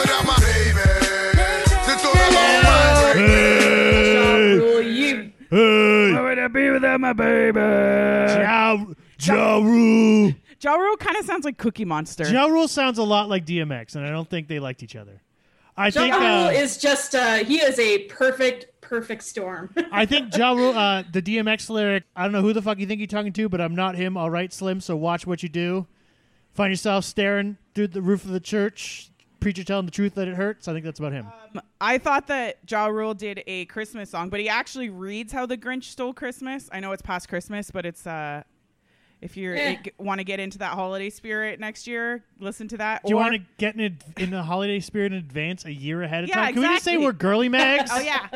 with my baby. Since all along, Hey, Rule you. hey, Where would I be without my baby? Ja, ja Rule. Ja Rule kind of sounds like Cookie Monster. Ja Rule sounds a lot like DMX, and I don't think they liked each other. I think Ja Rule uh, is just uh, he is a perfect, perfect storm. I think Ja Rule, uh, the DMX lyric. I don't know who the fuck you think you're talking to, but I'm not him. All right, Slim. So watch what you do. Find yourself staring through the roof of the church. Preacher telling the truth that it hurts. I think that's about him. I thought that Ja Rule did a Christmas song, but he actually reads how the Grinch stole Christmas. I know it's past Christmas, but it's uh, if you Eh. want to get into that holiday spirit next year, listen to that. Do you want to get in, ad- in the holiday spirit in advance a year ahead of Yeah, time? Can we just say we're girly mags? Oh yeah,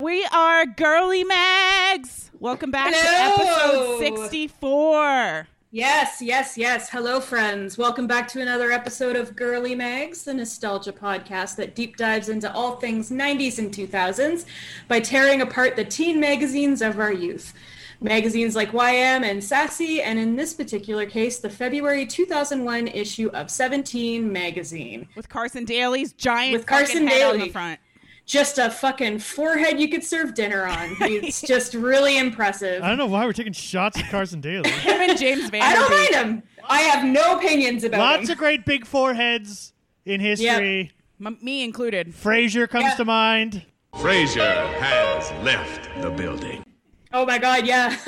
we are Girly Mags. Welcome back Hello. to episode sixty-four. Yes, yes, yes. Hello, friends. Welcome back to another episode of Girly Mags, the nostalgia podcast that deep dives into all things 90s and 2000s by tearing apart the teen magazines of our youth. Magazines like YM and Sassy, and in this particular case, the February 2001 issue of 17 magazine. with Carson Daly's giant With Carson Daly. on the front. Just a fucking forehead you could serve dinner on. It's just really impressive. I don't know why we're taking shots at Carson Daly. Him and James Van Der Beek. I don't mind him. I have no opinions about Lots him. of great big foreheads in history. M- me included. Frasier comes Yeah. to mind. Frazier has left the building. Oh my god, yeah.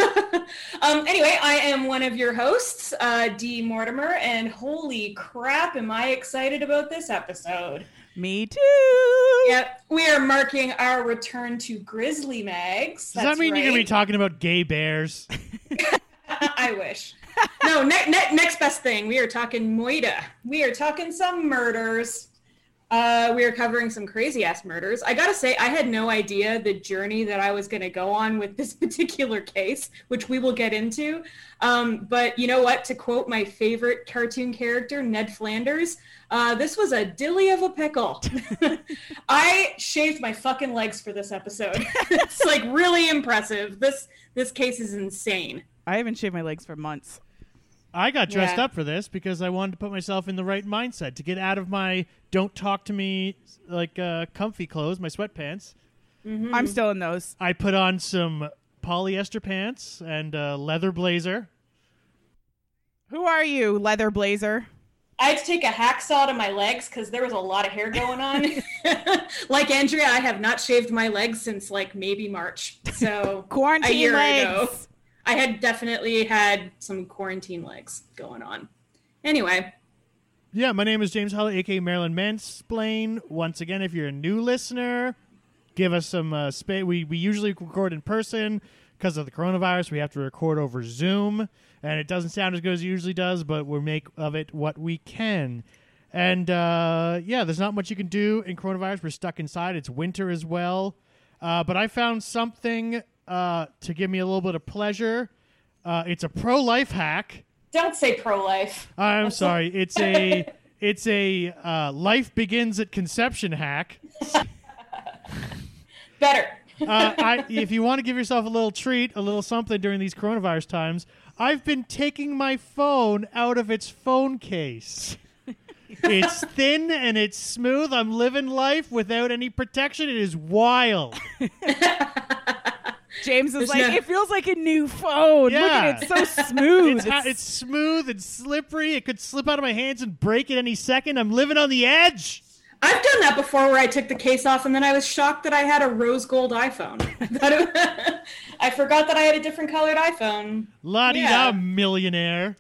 um, anyway, I am one of your hosts, uh, Dee Mortimer, and holy crap, am I excited about this episode. Me too. Yep, we are marking our return to Grizzly Mags. Does that mean you're going to be talking about gay bears? I wish. No, ne- ne- next best thing. We are talking Moida. We are talking some murders. Uh, we are covering some crazy ass murders. I gotta say, I had no idea the journey that I was gonna go on with this particular case, which we will get into. Um, but you know what? To quote my favorite cartoon character, Ned Flanders, uh, this was a dilly of a pickle. I shaved my fucking legs for this episode. it's like really impressive. This this case is insane. I haven't shaved my legs for months. I got dressed Yeah. up for this because I wanted to put myself in the right mindset to get out of my don't talk to me like uh, comfy clothes, my sweatpants. Mm-hmm. I'm still in those. I put on some polyester pants and a leather blazer. Who are you, leather blazer? I had to take a hacksaw to my legs because there was a lot of hair going on. like Andrea, I have not shaved my legs since like maybe March. So a Quarantine year legs. ago, I had definitely had some quarantine legs going on. Anyway, Yeah, my name is James Holly, aka Marilyn Mansplain. Once again, if you're a new listener, give us some uh, space. We we usually record in person because of the coronavirus. We have to record over Zoom, and it doesn't sound as good as it usually does. But we'll make of it what we can. And uh, yeah, there's not much you can do in coronavirus. We're stuck inside. It's winter as well. Uh, but I found something uh, to give me a little bit of pleasure. Uh, it's a pro life hack. don't say pro-life. I'm sorry. It's a it's a uh, life begins at conception hack. Better. Uh, I, if you want to give yourself a little treat, a little something during these coronavirus times, I've been taking my phone out of its phone case. It's thin and it's smooth. I'm living life without any protection. It is wild. James is There's like, no- it feels like a new phone. Look at it, it's so smooth. It's, ha- it's smooth and slippery. It could slip out of my hands and break at any second. I'm living on the edge. I've done that before where I took the case off and then I was shocked that I had a rose gold iPhone. That it- I forgot that I had a different colored iPhone. La di Yeah. da, millionaire.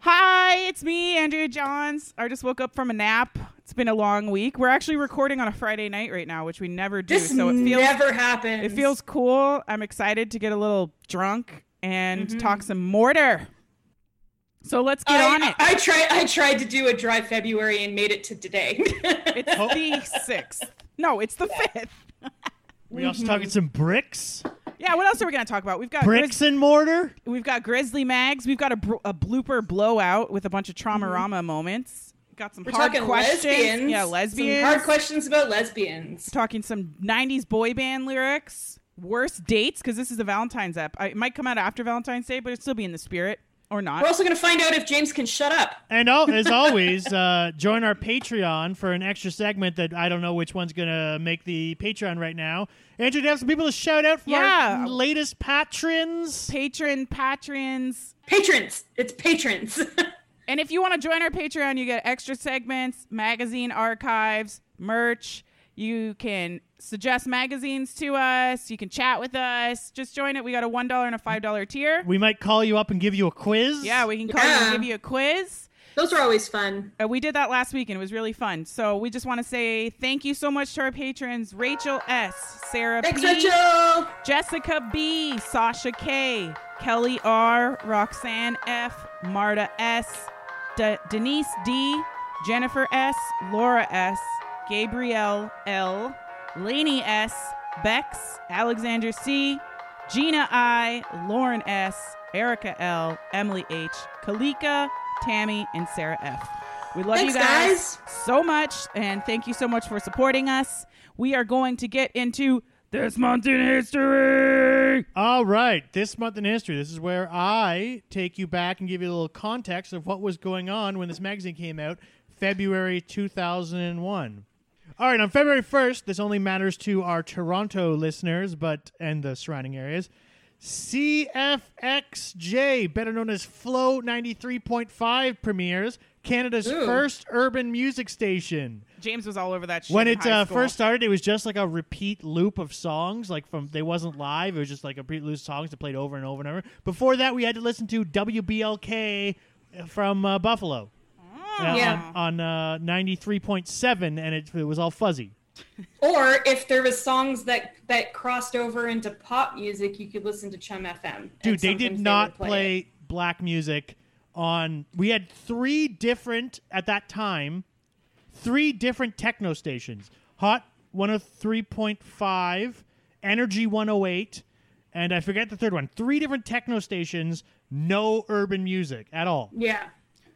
Hi, it's me, Andrea Johns. I just woke up from a nap. It's been a long week. We're actually recording on a Friday night right now, which we never do. This so it feels never happens. it feels cool. I'm excited to get a little drunk and Mm-hmm. talk some mortar. So let's get I, on it. I tried. I tried to do a dry February and made it to today. it's the sixth. No, it's the fifth. We also talking some bricks, Yeah, what else are we gonna talk about? We've got bricks and mortar. We've got Grizzly Mags. We've got a, br- a blooper blowout with a bunch of trauma rama moments. Got some. We're hard talking questions. lesbians. Yeah, Some lesbians. hard questions about lesbians. Talking some '90s boy band lyrics. Worst dates because this is a Valentine's app. I, it might come out after Valentine's Day, but it'll still be in the spirit. or not. We're also going to find out if James can shut up. And al- as always, uh, join our Patreon for an extra segment that I don't know which one's going to make the Patreon right now. Andrew, do you have some people to shout out from Yeah. our latest patrons? Patron, patrons. Patrons. It's patrons. And if you want to join our Patreon, you get extra segments, magazine archives, merch. You can suggest magazines to us. You can chat with us. Just join it. We got a $1 and a $5 tier. We might call you up and give you a quiz. Yeah, we can call you Yeah. and give you a quiz. Those are always fun. Uh, we did that last week and it was really fun. So we just want to say thank you so much to our patrons Rachel S., Sarah Thanks, P., Rachel. Jessica B., Sasha K., Kelly R., Roxanne F., Marta S., De- Denise D., Jennifer S., Laura S., Gabrielle L., Lainey S., Bex, Alexander C., Gina I., Lauren S., Erica L., Emily H., Kalika, Tammy, and Sarah F. We love Thanks, you guys, guys. so much, and thank you so much for supporting us. We are going to get into this month in history. All right. This month in history, this is where I take you back and give you a little context of what was going on when this magazine came out, February 2001. All right, on February 1st, this only matters to our Toronto listeners, but and the surrounding areas. CFXJ, better known as Flow 93.5 premieres, Canada's Ooh. first urban music station James was all over that shit. when in it high uh, first started, it was just like a repeat loop of songs. Like from they wasn't live; it was just like a repeat loop of songs that played over and over and over. Before that, we had to listen to WBLK from uh, Buffalo uh, Yeah. on, on ninety three point seven, and it, it was all fuzzy. Or if there was songs that that crossed over into pop music, you could listen to Chum FM. Dude, they did would not play play black music on. We had three different at that time, three different techno stations: Hot one hundred three point five, Energy one hundred eight, and I forget the third one. Three different techno stations, no urban music at all. Yeah.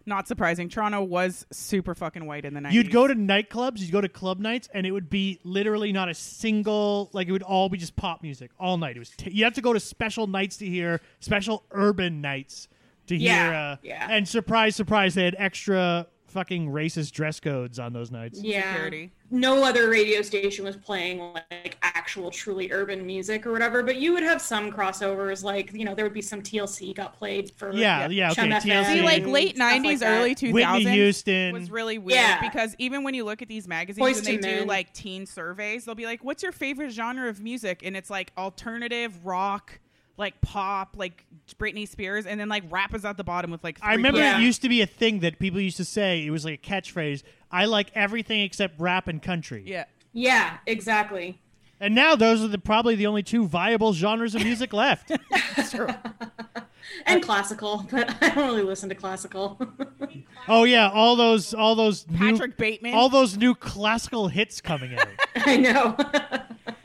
Not surprising. Toronto was super fucking white in the 90s. You'd go to nightclubs, you'd go to club nights, and it would be literally not a single like it would all be just pop music all night. It was t- you have to go to special nights to hear special urban nights to hear. Yeah, Uh, yeah. And surprise, surprise, they had extra fucking racist dress codes on those nights. Yeah. Security. No other radio station was playing like actual truly urban music or whatever, but you would have some crossovers like, you know, there would be some TLC got played for Yeah, yeah, okay, Chum TLC. See, like late 90s, like early 2000s Whitney Houston. was really weird Yeah. because even when you look at these magazines Boyz and they do Men. like teen surveys, they'll be like, "What's your favorite genre of music?" And it's like alternative rock, like pop, like Britney Spears, and then like rap is at the bottom with like. I remember Yeah. it used to be a thing that people used to say. It was like a catchphrase. I like everything except rap and country. Yeah. Yeah, exactly. And now those are the probably the only two viable genres of music left. And classical, but I don't really listen to classical. oh yeah, all those all those new, Patrick Bateman. all those new classical hits coming out. I know.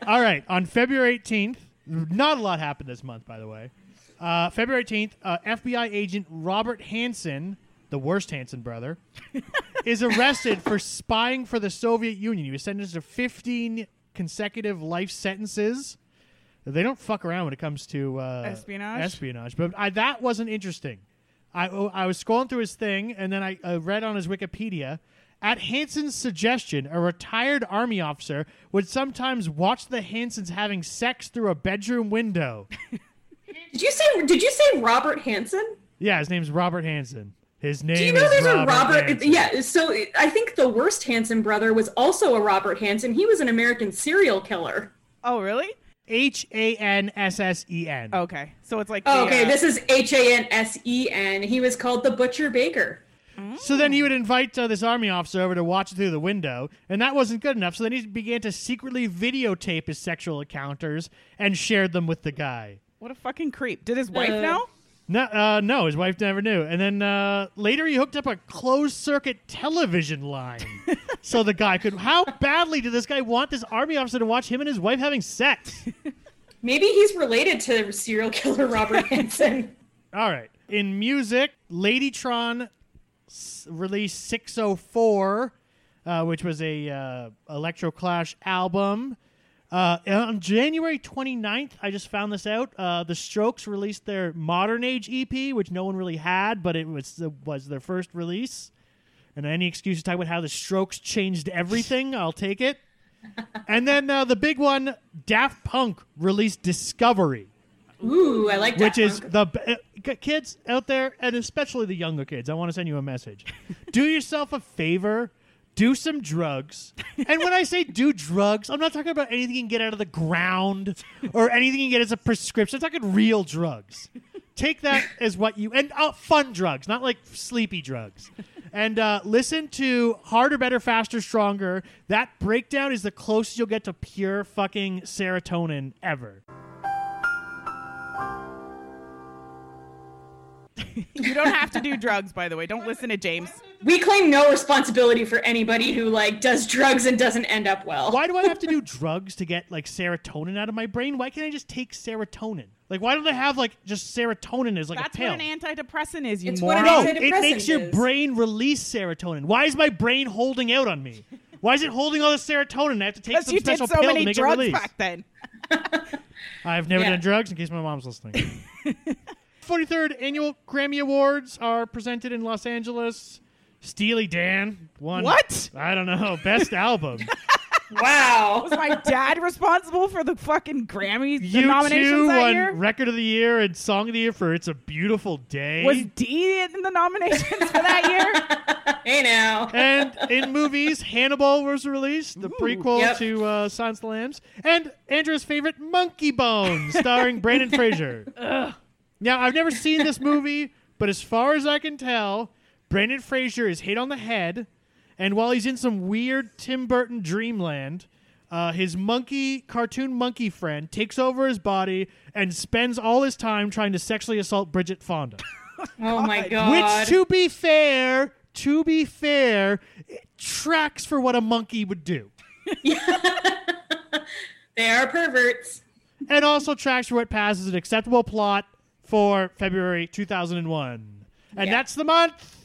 All right, on February 18th, not a lot happened this month, by the way. Uh, February 18th, uh, FBI agent Robert Hanssen, the worst Hansen brother, is arrested for spying for the Soviet Union. He was sentenced to 15 consecutive life sentences. They don't fuck around when it comes to uh, Espionage? Espionage, but I, that wasn't interesting. I, I was scrolling through his thing, and then I uh, read on his Wikipedia. At Hanssen's suggestion, a retired army officer would sometimes watch the Hanssens having sex through a bedroom window. did you say did you say Robert Hansen? yeah, his name's Robert Hansen. His name Do you know is there's Robert a Robert? Hansen. Yeah, so I think the worst Hansen brother was also a Robert Hansen. He was an American serial killer. Oh, really? H A N S S E N. Okay. So it's like. Oh, the, okay, uh, this is H A N S E N. He was called the Butcher Baker. So then he would invite uh, this army officer over to watch through the window, and that wasn't good enough. So then he began to secretly videotape his sexual encounters and shared them with the guy. What a fucking creep. Did his wife Uh, know? No, uh, no, his wife never knew. And then uh, later he hooked up a closed circuit television line so the guy could. How badly did this guy want this army officer to watch him and his wife having sex? Maybe he's related to serial killer Robert Hansen. All right. In music, Ladytron s- released 604, uh, which was a uh, Electro Clash album. Uh, on January 29th, I just found this out. Uh, the Strokes released their Modern Age EP, which no one really had, but it was was their first release. And any excuse to talk about how the Strokes changed everything, I'll take it. And then uh, the big one, Daft Punk released Discovery, Ooh, I like that. which is the uh, kids out there, and especially the younger kids. I want to send you a message. do yourself a favor. Do some drugs. And when I say do drugs, I'm not talking about anything you can get out of the ground or anything you can get as a prescription. I'm talking real drugs. Take that as what you and uh, fun drugs, not like sleepy drugs. And uh, listen to harder, better, faster, stronger. That breakdown is the closest you'll get to pure fucking serotonin ever. You don't have to do drugs, by the way. Don't listen to James. we claim no responsibility for anybody who like does drugs and doesn't end up well. Why do I have to do drugs to get like serotonin out of my brain? Why can't I just take serotonin? Like, why don't I have like just serotonin as like That's a pill? what an antidepressant is, you It's what moron. an no, it antidepressant makes your is. brain release serotonin. Why is my brain holding out on me? Why is it holding all the serotonin? I have to take some you did special so pill to many make it drugs release. back then. I've never Yeah. done drugs in case my mom's listening. 43rd annual Grammy Awards are presented in Los Angeles. Steely Dan won. What? I don't know. Best album. Wow. Was my dad responsible for the fucking Grammy You nominations two that won year? Record of the Year and Song of the Year for "It's a Beautiful Day." Was D in the nominations for that year? hey now. and in movies, Hannibal was released, the prequel Yep. to uh, Silence of the Lambs, and Andrew's favorite, Monkeybone, starring Brendan Fraser. Now, I've never seen this movie, but as far as I can tell, Brendan Fraser is hit on the head, and while he's in some weird Tim Burton dreamland, uh, his monkey, cartoon monkey friend, takes over his body and spends all his time trying to sexually assault Bridget Fonda. Oh my god. Which, to be fair, to be fair, tracks for what a monkey would do, they are perverts. and also tracks for what passes an acceptable plot for February 2001. And Yeah. that's the month.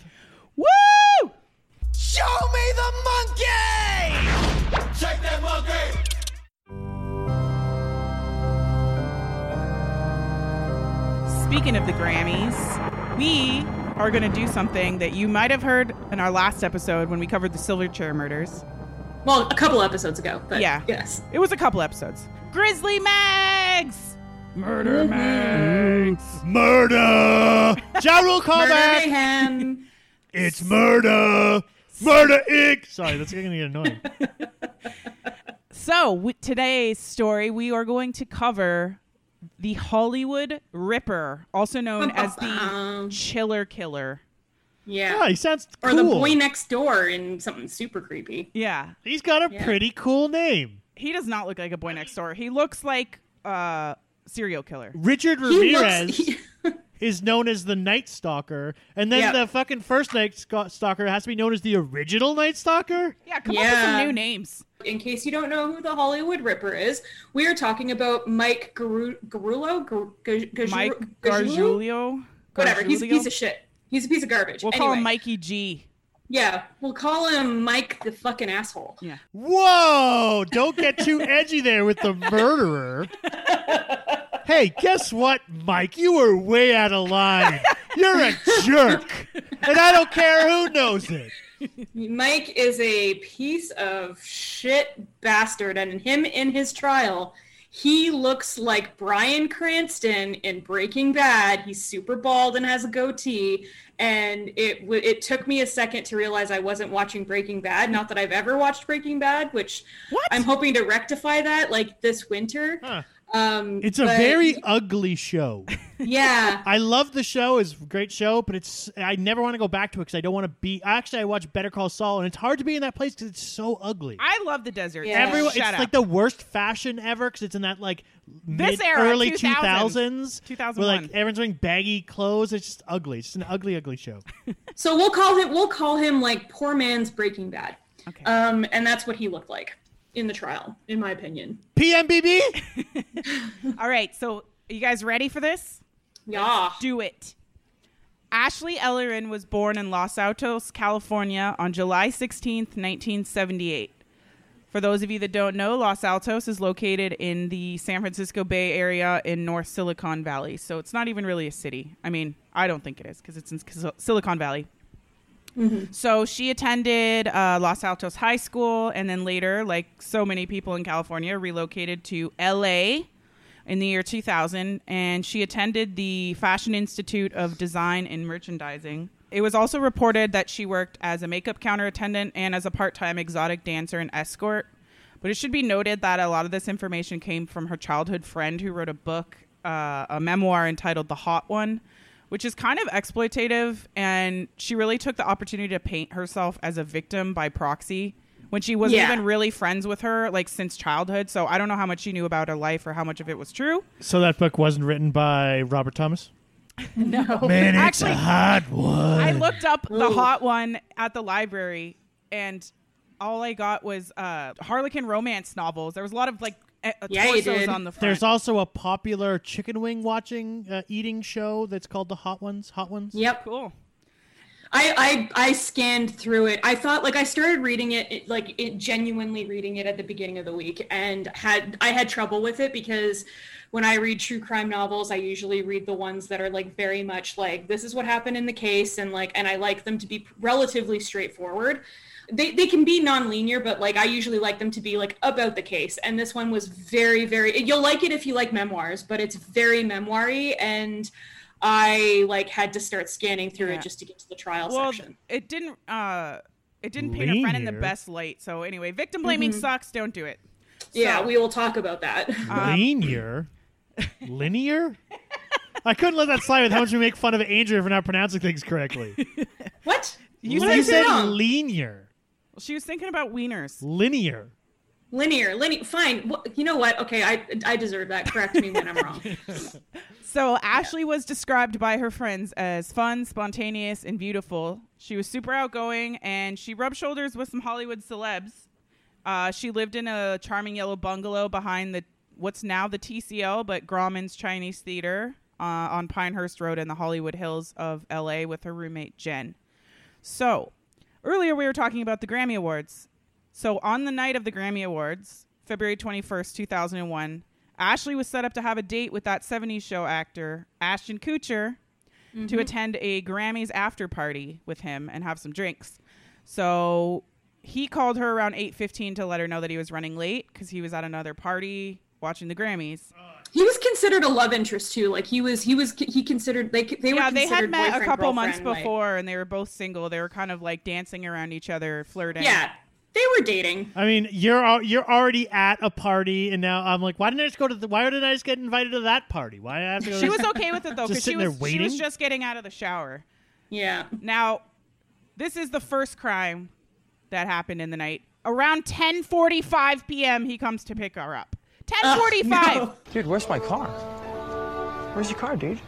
Woo! Show me the monkey! Check that monkey! Speaking of the Grammys, we are going to do something that you might have heard in our last episode when we covered the Silverchair murders. Well, a couple episodes ago, but Yeah. yes. It was a couple episodes. Grizzly Mags! Murder mm-hmm. Mags. Murder. Ja Rule Murder callback. mayhem. It's murder. Murder Inc. Sorry, that's going to get annoying. So, with today's story, we are going to cover the Hollywood Ripper, also known as the Chiller Killer. yeah. Oh, he sounds or cool. the boy next door in something super creepy. Yeah. He's got a Yeah. pretty cool name. He does not look like a boy next door. He looks like a serial killer. Richard He Ramirez. looks. is known as the Night Stalker, and then Yeah. the fucking first Night Sca- Stalker has to be known as the original Night Stalker. Yeah, come up with Yeah. some new names. in case you don't know who the Hollywood Ripper is, we are talking about Mike Garu- Garullo. Gar- Gar- Gar- Mike Gargiulo? Gargiulio. Whatever. He's a Gargiulio? piece of shit. He's a piece of garbage. We'll anyway, call him Mikey G. Yeah, we'll call him Mike the fucking asshole. Yeah. Whoa! Don't get too edgy there with the murderer. hey, guess what, Mike? You were way out of line. You're a jerk, and I don't care who knows it. Mike is a piece of shit bastard, and him in his trial, he looks like Bryan Cranston in Breaking Bad. He's super bald and has a goatee, and it w- it took me a second to realize I wasn't watching Breaking Bad. Not that I've ever watched Breaking Bad, which What? I'm hoping to rectify that like this winter. Huh. Um, It's a but- very ugly show. yeah. I love the show; it's a great show, but it's I never want to go back to it because I don't want to be. Actually, I watch Better Call Saul, and it's hard to be in that place because it's so ugly. I love the desert. Yeah. Everyone, Shut it's up. like the worst fashion ever because it's in that like This mid, era, early 2000s. 2000s, 2001. where like everyone's wearing baggy clothes. It's just ugly. It's just an ugly, ugly show. So we'll call him we'll call him like poor man's Breaking Bad. Okay. Um, and that's what he looked like in the trial, in my opinion. PMBB. All right, so are you guys ready for this? Yeah. Do it. Ashley Ellerin was born in Los Altos, California on July 16th, 1978. For those of you that don't know, Los Altos is located in the San Francisco Bay Area in North Silicon Valley. So it's not even really a city. I mean, I don't think it is because it's in Silicon Valley. So she attended uh, Los Altos High School and then later, like so many people in California, relocated to LA in the year 2000. And she attended the Fashion Institute of Design and Merchandising. It was also reported that she worked as a makeup counter attendant and as a part time exotic dancer and escort. But it should be noted that a lot of this information came from her childhood friend who wrote a book, uh, a memoir entitled The Hot One, which is kind of exploitative. And she really took the opportunity to paint herself as a victim by proxy when she wasn't Yeah. even really friends with her, like since childhood. So I don't know how much she knew about her life or how much of it was true. So that book wasn't written by Robert Thomas. No. Man, it's Actually, a hot one. I looked up the hot one at the library, and all I got was uh, Harlequin romance novels. There was a lot of like uh, Yeah, you torsos did. on the front. There's also a popular chicken wing watching uh, eating show that's called the Hot Ones. Hot Ones. Yep. cool. I, I I scanned through it. I thought like I started reading it, it like it genuinely reading it at the beginning of the week and had I had trouble with it because when I read true crime novels, I usually read the ones that are like very much like this is what happened in the case and like and I like them to be relatively straightforward. They they can be non-linear, but like I usually like them to be like about the case. And this one was very very you'll like it if you like memoirs, but it's very memoiry and I like had to start scanning through Yeah. it just to get to the trial Well, section. it didn't. Uh, it didn't paint a friend in the best light. So anyway, victim blaming sucks. Don't do it. Yeah, we will talk about that. Um, Linear. Linear. I couldn't let that slide with how much we make fun of Andrea for not pronouncing things correctly. what? You What you said, say said wrong? linear. she was thinking about wieners. Linear. Linear, linear. Fine. Wh- You know what? Okay, I I deserve that. Correct me when I'm wrong. So Ashley was described by her friends as fun, spontaneous, and beautiful. She was super outgoing, and she rubbed shoulders with some Hollywood celebs. Uh, she lived in a charming yellow bungalow behind the what's now the TCL, but Grauman's Chinese Theater uh, on Pinehurst Road in the Hollywood Hills of LA with her roommate Jen. So earlier we were talking about the Grammy Awards. So on the night of the Grammy Awards, February 21st, 2001, Ashley was set up to have a date with that 70s show actor, Ashton Kutcher, to mm-hmm. attend a Grammys after party with him and have some drinks. So he called her around 8:15 to let her know that he was running late cuz he was at another party watching the Grammys. He was considered a love interest too. Like he was, he was, he considered like they yeah, were. they had met a couple months girlfriend, like- before and they were both single. They were kind of like dancing around each other, flirting. yeah, they were dating. I mean, you're you're already at a party, and now I'm like, why didn't I just go to the? Why did I just get invited to that party? Why did I have to go? She to was okay with it though cuz she sitting there was she was just getting out of the shower. Yeah. Now, this is the first crime that happened in the night. Around 10:45 p.m. he comes to pick her up. 10:45. No. Dude, where's my car? Where's your car, dude?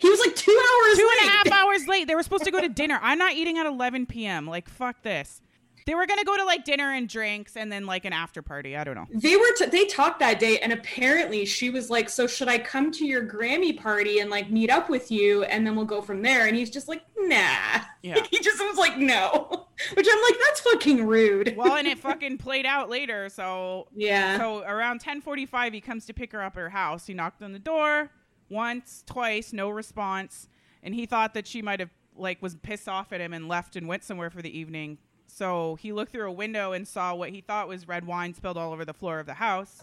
He was like two hours. Two and a half hours late. They were supposed to go to dinner. I'm not eating at 11 p.m. Like fuck this. They were gonna go to like dinner and drinks and then like an after party. I don't know. They were. T- they talked that day, and apparently she was like, "So should I come to your Grammy party and like meet up with you, and then we'll go from there?" And he's just like, "Nah." Yeah. Like, he just was like, "No," which I'm like, "That's fucking rude." Well, and it fucking played out later. So yeah. so around 10:45 he comes to pick her up at her house. He knocked on the door once, twice, no response, and he thought that she might have like was pissed off at him and left and went somewhere for the evening. So he looked through a window and saw what he thought was red wine spilled all over the floor of the house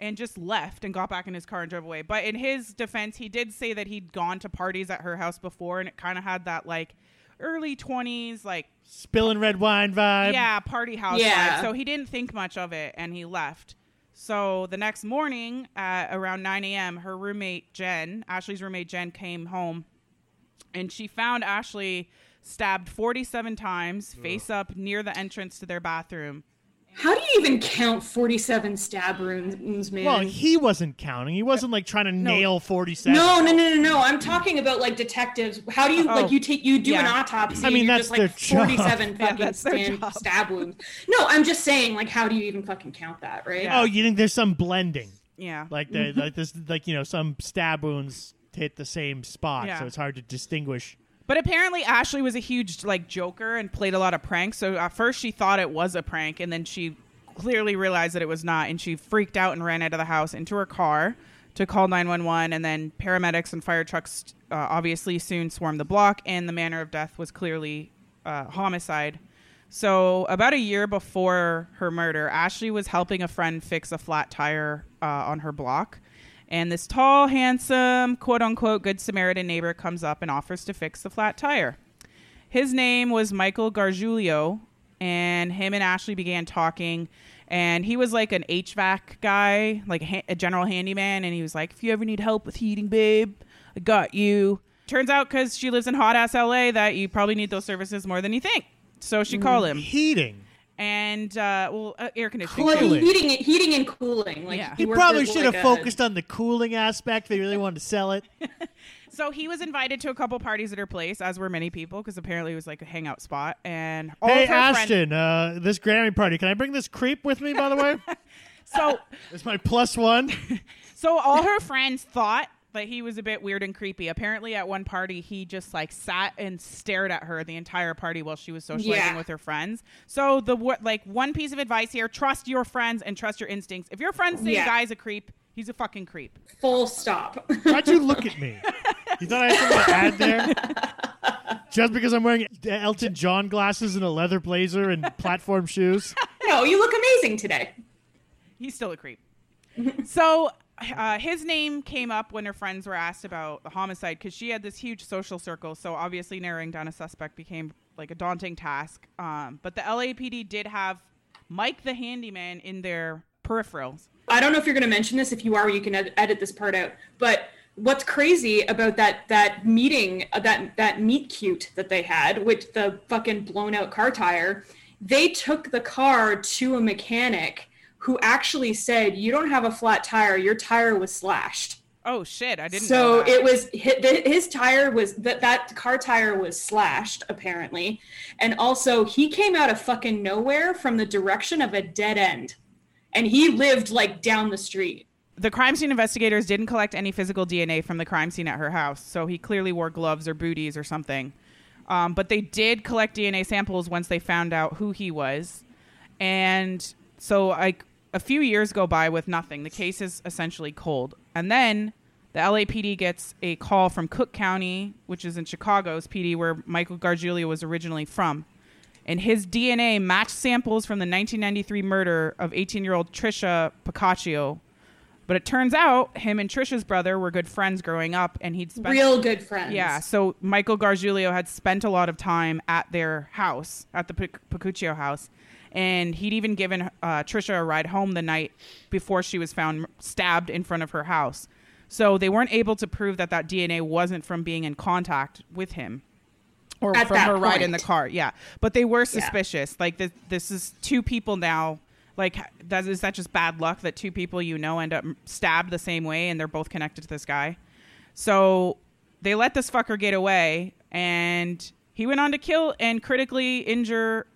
and just left and got back in his car and drove away. But in his defense, he did say that he'd gone to parties at her house before and it kind of had that like early 20s like spilling red wine vibe. yeah, party house Yeah. vibe. So he didn't think much of it and he left. So the next morning at around 9 a.m., her roommate Jen, Ashley's roommate Jen, came home and she found Ashley stabbed 47 times, face up near the entrance to their bathroom. How do you even count 47 stab wounds, man? Well, he wasn't counting. He wasn't like trying to nail 47. no, no, no, no, no. I'm talking about like detectives. How do you Oh. like you take you do an autopsy? I mean, and you're that's just like their job. 47 Yeah, fucking that's their stand- stab wounds. No, I'm just saying like how do you even fucking count that, right? Yeah. Oh, you think there's some blending? Yeah. Like the, like this, like you know, some stab wounds hit the same spot, Yeah. so it's hard to distinguish. But apparently Ashley was a huge like joker and played a lot of pranks. So at first she thought it was a prank, and then she clearly realized that it was not, and she freaked out and ran out of the house into her car to call 911. And then paramedics and fire trucks uh, obviously soon swarmed the block, and the manner of death was clearly uh, homicide. So, about a year before her murder, Ashley was helping a friend fix a flat tire uh, on her block. And this tall, handsome, quote unquote, good Samaritan neighbor comes up and offers to fix the flat tire. His name was Michael Gargiulio, and him and Ashley began talking. And he was like an HVAC guy, like a, ha- a general handyman. And he was like, if you ever need help with heating, babe, I got you. Turns out, because she lives in hot ass LA, that you probably need those services more than you think. So she mm-hmm. called him. Heating. And, uh, well, uh, air conditioning. Like. Cooling. heating, heating and cooling. Like Yeah. He worked probably should like, have a- focused on the cooling aspect. They really wanted to sell it. So he was invited to a couple parties at her place, as were many people, because apparently it was like a hangout spot. And all hey, of her friends- Ashton, uh, this Grammy party. Can I bring this creep with me? By the way, so it's my plus one. So all her friends thought that he was a bit weird and creepy. Apparently, at one party, he just like sat and stared at her the entire party while she was socializing Yeah. with her friends. So the wo- like one piece of advice here: trust your friends and trust your instincts. If your friends say Yeah. guy's a creep, he's a fucking creep. full stop. Why'd you look at me? You thought I had something to add there? Just because I'm wearing Elton John glasses and a leather blazer and platform shoes? no, you look amazing today. He's still a creep. so uh, his name came up when her friends were asked about the homicide because she had this huge social circle. So obviously, narrowing down a suspect became like a daunting task. Um, but the LAPD did have Mike the handyman in their peripherals. I don't know if you're going to mention this. If you are, you can ed- edit this part out. But what's crazy about that that meeting, uh, that that meet cute that they had with the fucking blown out car tire, they took the car to a mechanic who actually said, "You don't have a flat tire. Your tire was slashed." Oh shit! I didn't. so it was his, his tire was that that car tire was slashed apparently and also he came out of fucking nowhere from the direction of a dead end and he lived like down the street the crime scene investigators didn't collect any physical DNA from the crime scene at her house, so he clearly wore gloves or booties or something. Um, but they did collect DNA samples once they found out who he was, and so like a few years go by with nothing. The case is essentially cold, and then the LAPD gets a call from Cook County, which is in Chicago's PD, where Michael Gargiulo was originally from and his DNA matched samples from the 1993 murder of 18-year-old Tricia Pacaccio. But it turns out him and Tricia's brother were good friends growing up, and he'd spent real good friends yeah. So Michael Gargiulo had spent a lot of time at their house, at the Pic- Pacaccio house, and he'd even given uh, Tricia a ride home the night before she was found stabbed in front of her house. So they weren't able to prove that that DNA wasn't from being in contact with him or At from her ride in the car. Yeah, but they were suspicious. Like this, this is two people now. Like that is that just bad luck that two people you know end up stabbed the same way and they're both connected to this guy. So they let this fucker get away, and he went on to kill and critically injure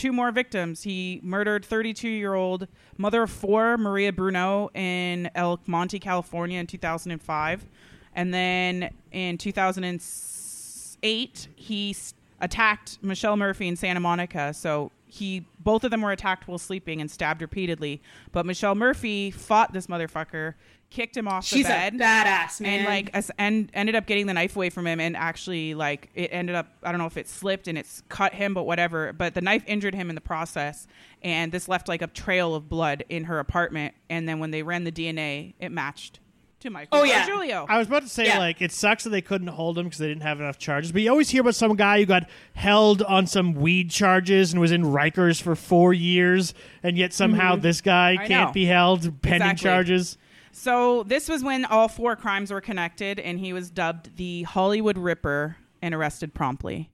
two more victims. He murdered 32 year old mother of four, Maria Bruno, in El Monte, California in 2005. And then in 2008, he attacked Michelle Murphy in Santa Monica. So he, both of them were attacked while sleeping and stabbed repeatedly. But Michelle Murphy fought this motherfucker, kicked him off she's the bed a badass man and like as, and ended up getting the knife away from him and actually like it ended up i don't know if it slipped and it's cut him but whatever but the knife injured him in the process and this left like a trail of blood in her apartment and then when they ran the dna it matched to michael Oh, yeah. Julio. I was about to say, Yeah. like, it sucks that they couldn't hold him because they didn't have enough charges. But you always hear about some guy who got held on some weed charges and was in Rikers for four years, and yet somehow mm-hmm. this guy I can't know. be held pending Exactly. charges. So this was when all four crimes were connected and he was dubbed the hollywood ripper and arrested promptly.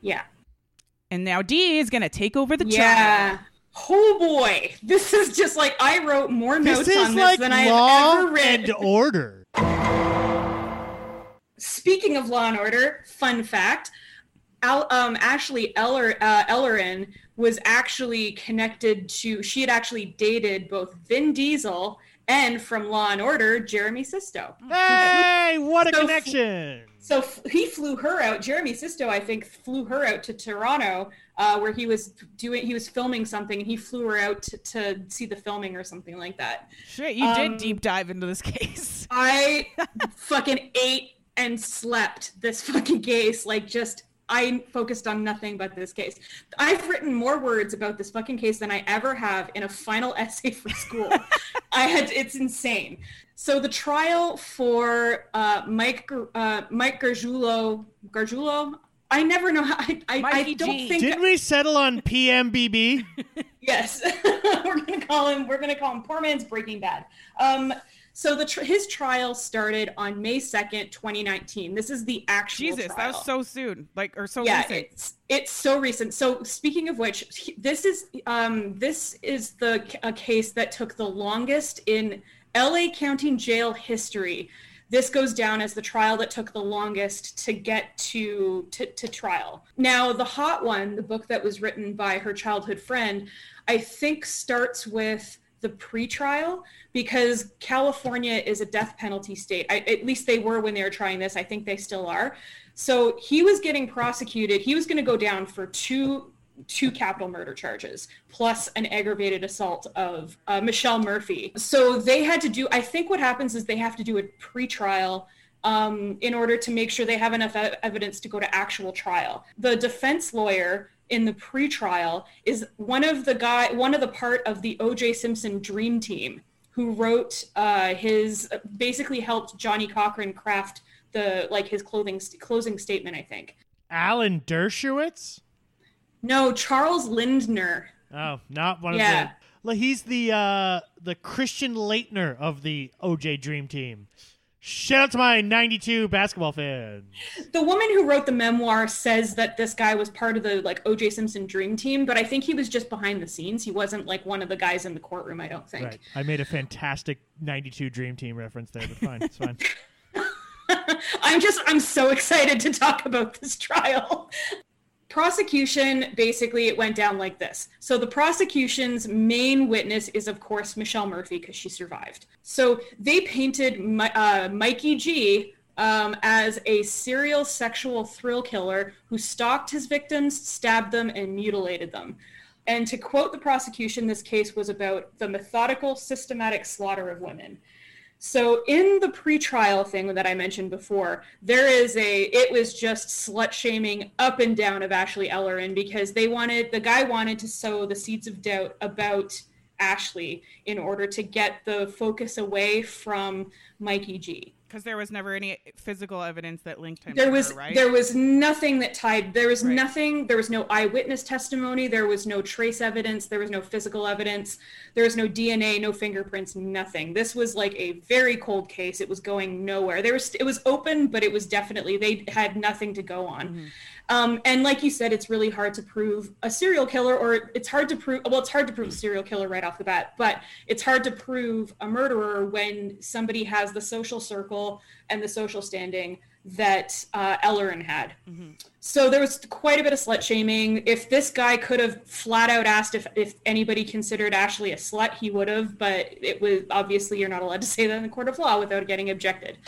Yeah. And now d is going to take over the trial. Yeah oh boy. This is just like i wrote more notes This is on this like than I have ever read. and order. Speaking of Law and Order, fun fact: Al, um, Ashley Eller, uh, Ellerin was actually connected to. She had actually dated both Vin Diesel and from Law and Order, Jeremy Sisto. Hey, what a So- connection! So f- he flew her out. Jeremy Sisto, I think, flew her out to Toronto, uh, where he was doing, he was filming something, and he flew her out to, to see the filming or something like that. Shit, you Um, did deep dive into this case. I fucking ate and slept this fucking case. Like, just I focused on nothing but this case. I've written more words about this fucking case than I ever have in a final essay for school. I had it's insane. So the trial for uh, Mike Gar- uh, Mike Gargiulo Gargiulo. I never know how. I, I, I don't G. think. Didn't we settle on PMBB? Yes, we're gonna call him. We're gonna call him poor man's Breaking Bad. Um, so the tr- his trial started on May second, twenty nineteen. This is the actual. Jesus, that was so soon. Like, or so yeah, recent. it's it's so recent. So speaking of which, this is um this is the a case that took the longest in L.A. County Jail history. This goes down as the trial that took the longest to get to, to to trial. Now, the hot one, the book that was written by her childhood friend, I think starts with the pretrial because California is a death penalty state. I, at least they were when they were trying this. I think they still are. So he was getting prosecuted. He was going to go down for two two capital murder charges plus an aggravated assault of uh, Michelle Murphy. So they had to do. I think what happens is they have to do a pretrial um, in order to make sure they have enough evidence to go to actual trial. The defense lawyer in the pretrial is one of the guy, one of the part of the O.J. Simpson dream team who wrote uh, his basically helped Johnnie Cochran craft the like his clothing closing statement. I think. Alan Dershowitz? No, Charles Lindner. Oh, not one Yeah. of the. He's the uh, the Christian Laettner of the OJ Dream Team. Shout out to my '92 basketball fans. The woman who wrote the memoir says that this guy was part of the like O.J. Simpson dream team, but I think he was just behind the scenes. He wasn't like one of the guys in the courtroom. I don't think. Right. I made a fantastic '92 Dream Team reference there, but fine, it's fine. I'm just I'm so excited to talk about this trial. Prosecution basically it went down like this. So the prosecution's main witness is of course Michelle Murphy because she survived. So they painted uh, Mikey G um, as a serial sexual thrill killer who stalked his victims, stabbed them, and mutilated them. And to quote the prosecution, this case was about the methodical, systematic slaughter of women. So in the pretrial thing that I mentioned before, there is a it was just slut shaming up and down of Ashley Ellerin because they wanted the guy wanted to sow the seeds of doubt about Ashley in order to get the focus away from Mikey G. Because there was never any physical evidence that linked him There to was right? there was nothing that tied there was Right. nothing there was no eyewitness testimony, there was no trace evidence, there was no physical evidence, there was no DNA, no fingerprints, nothing. This was like a very cold case. It was going nowhere. There was it was open, but it was definitely they had nothing to go on. Mm-hmm. Um, and like you said, it's really hard to prove a serial killer, or it's hard to prove. Well, it's hard to prove a serial killer right off the bat, but it's hard to prove a murderer when somebody has the social circle and the social standing that uh, Ellerin had. So there was quite a bit of slut shaming. If this guy could have flat out asked if, if anybody considered Ashley a slut, he would have, but it was obviously you're not allowed to say that in the court of law without getting objected.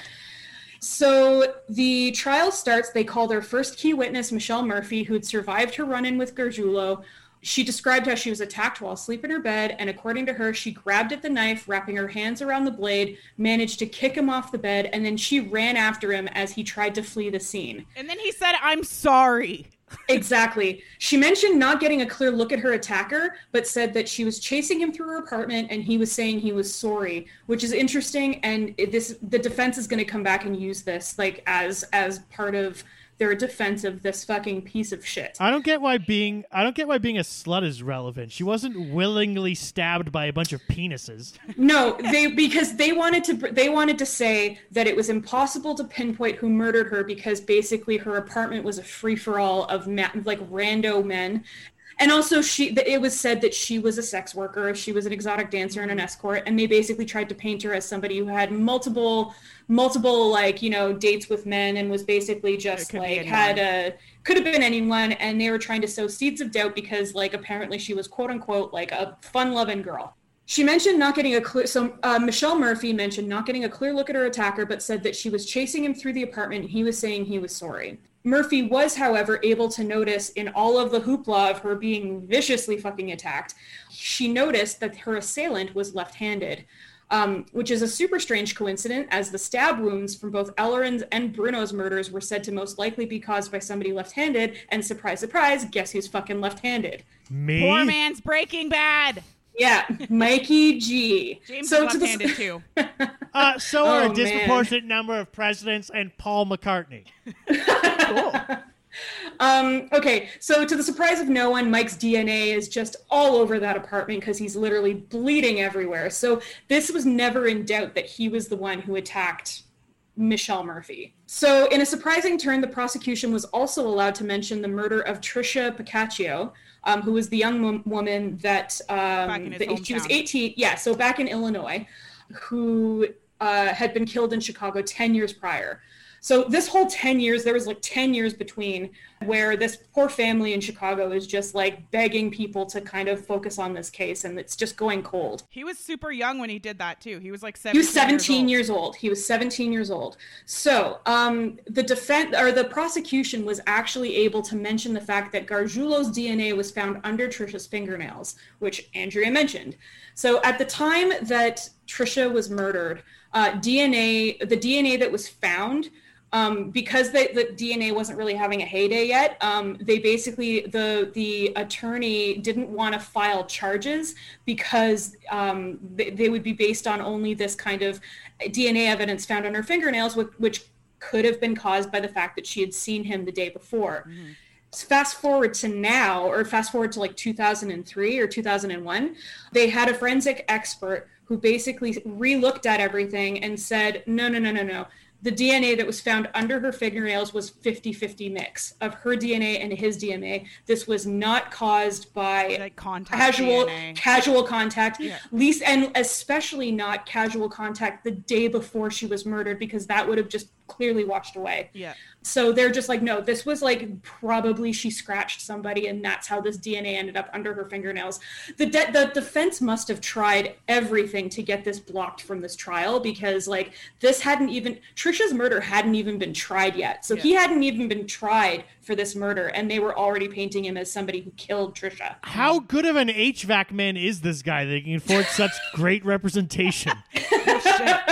So the trial starts. They call their first key witness, Michelle Murphy, who had survived her run in with Gargiulo. She described how she was attacked while asleep in her bed, and according to her, she grabbed at the knife, wrapping her hands around the blade, managed to kick him off the bed, and then she ran after him as he tried to flee the scene. and then he said, "I'm sorry." Exactly. She mentioned not getting a clear look at her attacker, but said that she was chasing him through her apartment and he was saying he was sorry, which is interesting. And this, the defense is going to come back and use this like as as part of their defense of this fucking piece of shit. I don't get why being I don't get why being a slut is relevant. She wasn't willingly stabbed by a bunch of penises. No, they because they wanted to they wanted to say that it was impossible to pinpoint who murdered her because basically her apartment was a free for all of ma- like rando men. And also, she it was said that she was a sex worker. She was an exotic dancer and an escort, and they basically tried to paint her as somebody who had multiple, multiple like you know dates with men, and was basically just like had a could have been anyone. And they were trying to sow seeds of doubt because like apparently she was quote unquote like a fun loving girl She mentioned not getting a clear. So uh, Michelle Murphy mentioned not getting a clear look at her attacker, but said that she was chasing him through the apartment. And he was saying he was sorry. Murphy was, however, able to notice in all of the hoopla of her being viciously fucking attacked, she noticed that her assailant was left-handed. Um, which is a super strange coincidence, as the stab wounds from both Ellerin's and Bruno's murders were said to most likely be caused by somebody left-handed. And surprise, surprise, guess who's fucking left-handed? Me? Poor man's Breaking Bad. Yeah, Mikey G. James so is to the- left-handed too. Uh, so are Oh, a man. disproportionate number of presidents and Paul McCartney. Um, okay, so to the surprise of no one, Mike's DNA is just all over that apartment because he's literally bleeding everywhere. So this was never in doubt that he was the one who attacked Michelle Murphy. So in a surprising turn, the prosecution was also allowed to mention the murder of Tricia Pacaccio, um, who was the young wo- woman that, um, in his that she was 18, yeah, so back in Illinois, who uh, had been killed in Chicago 10 years prior. So this whole 10 years, there was like 10 years between where this poor family in Chicago is just like begging people to kind of focus on this case and it's just going cold. He was super young when he did that too. He was like 17. He was 17 years, years old. He was 17 years old. So um, the defense or the prosecution was actually able to mention the fact that Gargiulo's DNA was found under Tricia's fingernails, which Andrea mentioned. So at the time that Tricia was murdered, uh, DNA, the DNA that was found um, because the, the DNA wasn't really having a heyday yet, um, they basically the the attorney didn't want to file charges because um, they, they would be based on only this kind of DNA evidence found on her fingernails, which, which could have been caused by the fact that she had seen him the day before. so Fast forward to now, or fast forward to like 2003 or 2001, they had a forensic expert who basically re-looked at everything and said, no, no, no, no, no. The DNA that was found under her fingernails was 50-50 mix of her DNA and his DNA. This was not caused by Like contact casual DNA. casual contact Yeah. least and especially not casual contact the day before she was murdered because that would have just clearly washed away Yeah. So they're just like no this was like probably she scratched somebody and that's how this dna ended up under her fingernails. The de- the defense must have tried everything to get this blocked from this trial because like this hadn't even tricia's murder hadn't even been tried yet. So he hadn't even been tried for this murder and they were already painting him as somebody who killed tricia. How good of an HVAC man is this guy that he can afford such great representation?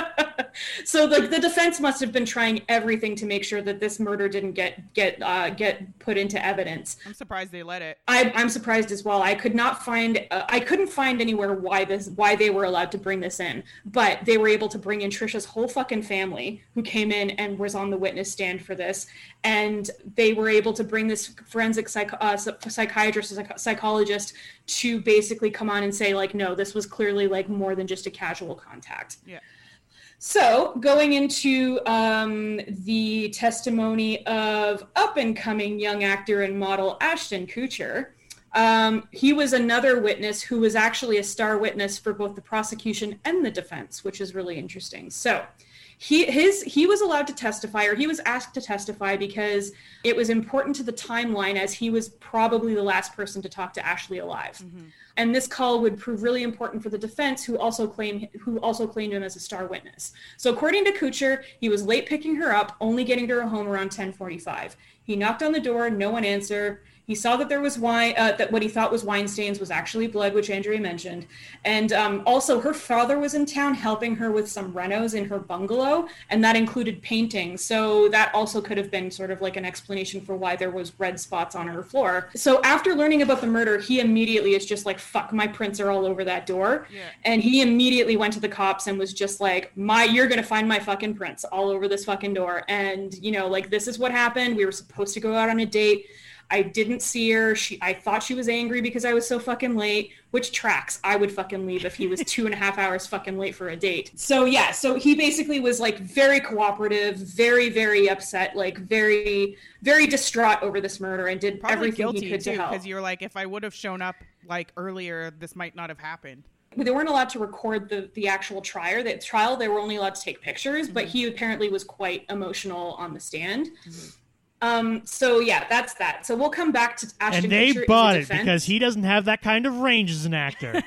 so the, the defense must have been trying everything to make sure that this murder didn't get get uh, get put into evidence. I'm surprised they let it. I, I'm surprised as well. I could not find uh, I couldn't find anywhere why this why they were allowed to bring this in, but they were able to bring in Tricia's whole fucking family who came in and was on the witness stand for this, and they were able to bring this forensic psych, uh, psychiatrist psych- psychologist to basically come on and say like no this was clearly like more than just a casual contact. Yeah. So, going into um, the testimony of up and coming young actor and model Ashton Kutcher, um, he was another witness who was actually a star witness for both the prosecution and the defense, which is really interesting. So, he his he was allowed to testify or he was asked to testify because it was important to the timeline as he was probably the last person to talk to Ashley alive. Mm-hmm. And this call would prove really important for the defense who also claim who also claimed him as a star witness. So according to Kutcher, he was late picking her up, only getting to her home around 10:45. He knocked on the door, no one answered. He saw that there was wine, uh, that what he thought was wine stains was actually blood, which Andrea mentioned. And um, also, her father was in town helping her with some renos in her bungalow, and that included painting. So that also could have been sort of like an explanation for why there was red spots on her floor. So after learning about the murder, he immediately is just like, "Fuck, my prints are all over that door," Yeah. and he immediately went to the cops and was just like, "My, you're gonna find my fucking prints all over this fucking door." And you know, like this is what happened. We were supposed to go out on a date. I didn't see her. She, I thought she was angry because I was so fucking late, which tracks. I would fucking leave if he was two and a half hours fucking late for a date. So yeah, so he basically was like very cooperative, very, very upset, like very, very distraught over this murder and did Probably everything he could too, to help. because you're like, if I would have shown up like earlier, this might not have happened. they weren't allowed to record the the actual trial. The trial they were only allowed to take pictures, but mm-hmm. he apparently was quite emotional on the stand. Mm-hmm. Um, so yeah, that's that. So we'll come back to Ashton and they Kutcher in bought it defense. because he doesn't have that kind of range as an actor.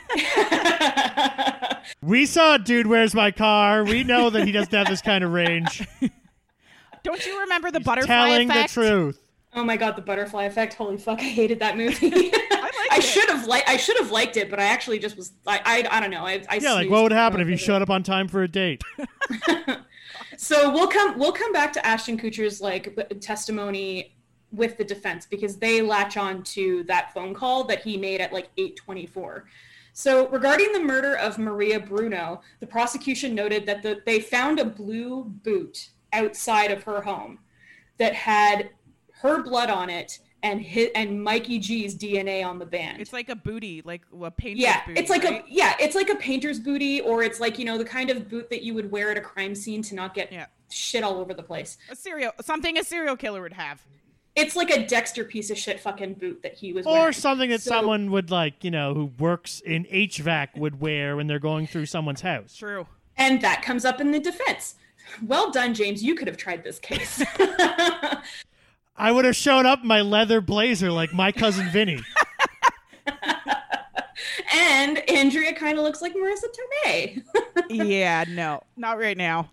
we saw Dude Where's My Car. We know that he doesn't have this kind of range. Don't you remember the butterfly Telling effect? Telling the truth. oh my god, the butterfly effect! Holy fuck, I hated that movie. I I should have liked. I should have liked it, but I actually just was. I. I, I don't know. I. I Yeah, like what would happen if you showed up on time for a date? So we'll come we'll come back to Ashton Kutcher's like testimony with the defense because they latch on to that phone call that he made at like 824. So regarding the murder of Maria Bruno, the prosecution noted that the, they found a blue boot outside of her home that had her blood on it and his, and Mikey G's DNA on the band. It's like a booty, like a painter's Yeah, booty. it's like right? a yeah, it's like a painter's booty, or it's like you know the kind of boot that you would wear at a crime scene to not get Yeah. shit all over the place. a serial something a serial killer would have. It's like a Dexter piece of shit fucking boot that he was Or wearing. something that So- someone would like, you know, who works in HVAC would wear when they're going through someone's house. True. and that comes up in the defense. Well done, James. You could have tried this case. I would have shown up in my leather blazer like my cousin Vinny. and Andrea kind of looks like Marisa Tomei. yeah, no, not right now.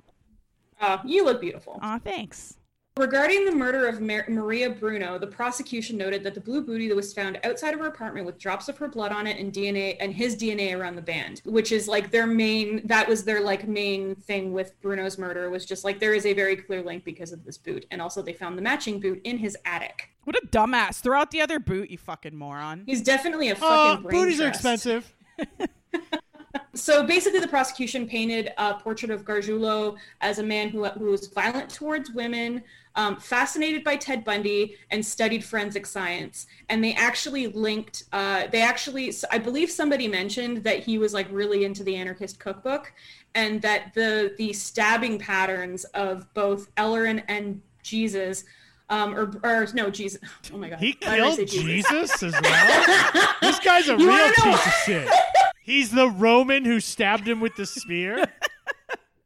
Uh, you look beautiful. Aw, thanks. Regarding the murder of Mar- Maria Bruno, the prosecution noted that the blue booty that was found outside of her apartment with drops of her blood on it and DNA and his DNA around the band, which is like their main that was their like main thing with Bruno's murder was just like there is a very clear link because of this boot. And also they found the matching boot in his attic. What a dumbass! Throw out the other boot, you fucking moron. He's definitely a Oh, fucking brain booties are expensive. So basically, the prosecution painted a portrait of Gargiulo as a man who, who was violent towards women, um, fascinated by Ted Bundy, and studied forensic science. And they actually linked. Uh, they actually, I believe, somebody mentioned that he was like really into the Anarchist Cookbook, and that the the stabbing patterns of both Ellerin and Jesus. Um, or, or no, Jesus. Oh my God. He Why killed say Jesus as well. this guy's a You real piece of shit. He's the Roman who stabbed him with the spear.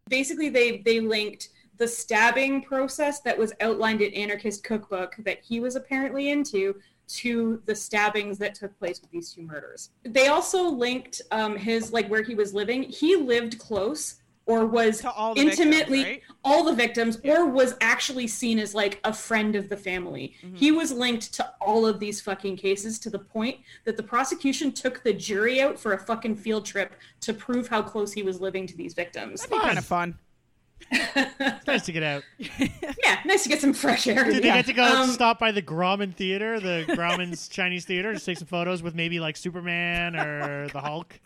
basically they they linked the stabbing process that was outlined in anarchist cookbook that he was apparently into to the stabbings that took place with these two murders they also linked um, his like where he was living he lived close or was all the victims, intimately right? all the victims or was actually seen as like a friend of the family Mm-hmm. he was linked to all of these fucking cases to the point that the prosecution took the jury out for a fucking field trip to prove how close he was living to these victims That'd be kind of fun. It's nice to get out. yeah nice to get some fresh air Did they get to go Um, stop by the Grauman Theater, the Grauman's Chinese theater, just take some photos with maybe like Superman or the Hulk?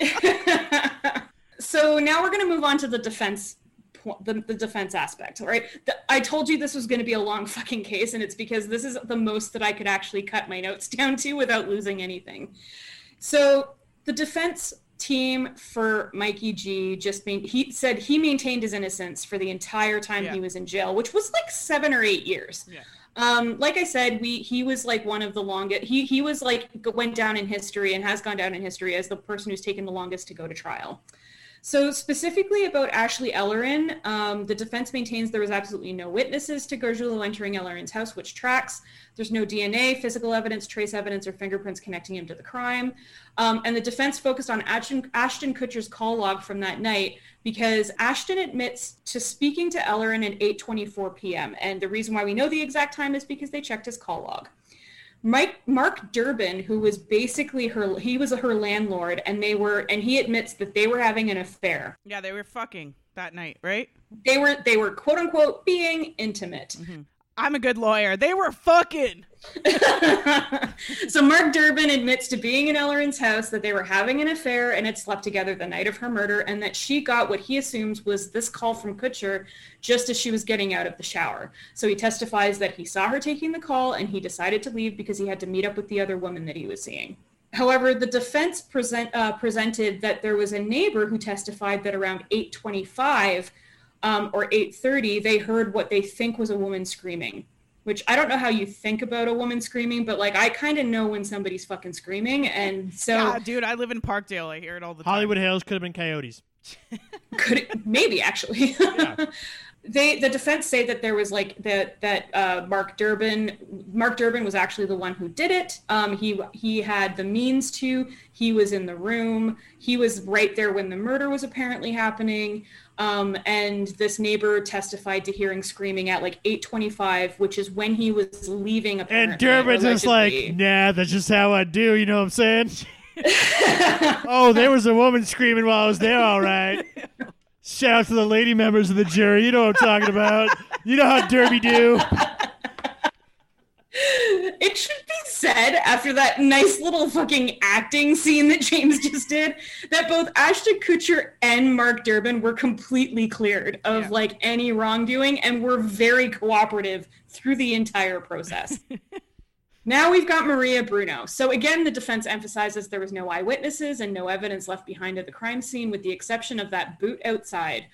so now we're going to move on to the defense the, the defense aspect all right the, i told you this was going to be a long fucking case and it's because this is the most that i could actually cut my notes down to without losing anything so the defense team for mikey g just main, he said he maintained his innocence for the entire time Yeah. he was in jail which was like seven or eight years Yeah. um, like I said, we he was like one of the longest. He he was like went down in history and has gone down in history as the person who's taken the longest to go to trial. So specifically about Ashley Ellerin, um, the defense maintains there was absolutely no witnesses to Gargiulo entering Ellerin's house, which tracks. There's no DNA, physical evidence, trace evidence, or fingerprints connecting him to the crime. Um, and the defense focused on Ashton, Ashton Kutcher's call log from that night because Ashton admits to speaking to Ellerin at 8:24 p.m. And the reason why we know the exact time is because they checked his call log. Mike Mark Durbin, who was basically her, he was her landlord, and they were, and he admits that they were having an affair. Yeah, they were fucking that night, right? They were, they were quote unquote being intimate. Mm-hmm. I'm a good lawyer. They were fucking. so Mark Durbin admits to being in Ellerin's house that they were having an affair and had slept together the night of her murder, and that she got what he assumes was this call from Kutcher just as she was getting out of the shower. So he testifies that he saw her taking the call and he decided to leave because he had to meet up with the other woman that he was seeing. However, the defense present, uh, presented that there was a neighbor who testified that around 825 um, or 830, they heard what they think was a woman screaming. Which I don't know how you think about a woman screaming, but like I kind of know when somebody's fucking screaming, and so Yeah, dude, I live in Parkdale. I hear it all the time. Hollywood Hills could have been coyotes. could it, maybe actually. they the defense say that there was like that that uh, Mark Durbin Mark Durbin was actually the one who did it. Um, he he had the means to. He was in the room. He was right there when the murder was apparently happening. Um, and this neighbor testified to hearing screaming at like 8:25, which is when he was leaving. Apparently, And Durbin's just like, nah, that's just how I do. You know what I'm saying? oh, there was a woman screaming while I was there. All right. Shout out to the lady members of the jury. You know what I'm talking about. You know how Derby do. It should be said after that nice little fucking acting scene that James just did that both Ashton Kutcher and Mark Durbin were completely cleared of Yeah. like any wrongdoing and were very cooperative through the entire process. now we've got Maria Bruno. So again, the defense emphasizes there was no eyewitnesses and no evidence left behind at the crime scene with the exception of that boot outside.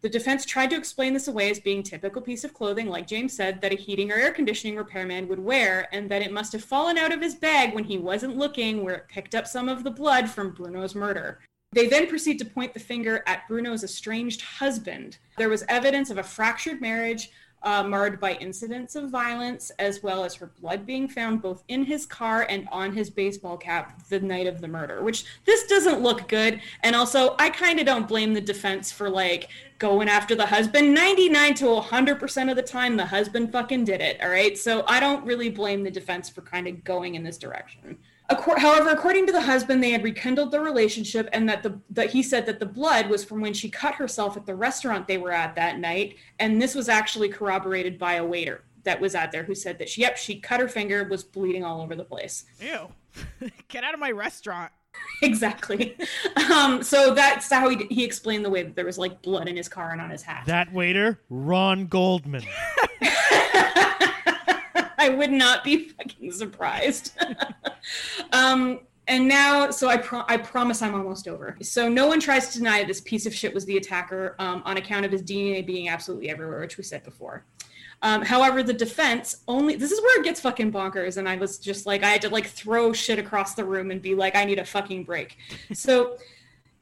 The defense tried to explain this away as being typical piece of clothing, like James said, that a heating or air conditioning repairman would wear, and that it must have fallen out of his bag when he wasn't looking, where it picked up some of the blood from Bruno's murder. They then proceed to point the finger at Bruno's estranged husband. There was evidence of a fractured marriage, uh, marred by incidents of violence, as well as her blood being found both in his car and on his baseball cap the night of the murder, which this doesn't look good. And also, I kind of don't blame the defense for like going after the husband. 99 to 100% of the time, the husband fucking did it. All right. So I don't really blame the defense for kind of going in this direction. Acor- However, according to the husband, they had rekindled the relationship, and that the that he said that the blood was from when she cut herself at the restaurant they were at that night, and this was actually corroborated by a waiter that was out there who said that she, yep, she cut her finger, was bleeding all over the place. Ew. Get out of my restaurant. exactly. Um, so that's how he he explained the way that there was like blood in his car and on his hat. That waiter, Ron Goldman. I would not be fucking surprised. um, and now, so I, pro- I promise I'm almost over. So no one tries to deny this piece of shit was the attacker um, on account of his DNA being absolutely everywhere, which we said before. Um, however, the defense only this is where it gets fucking bonkers, and I was just like, I had to like throw shit across the room and be like, I need a fucking break. So.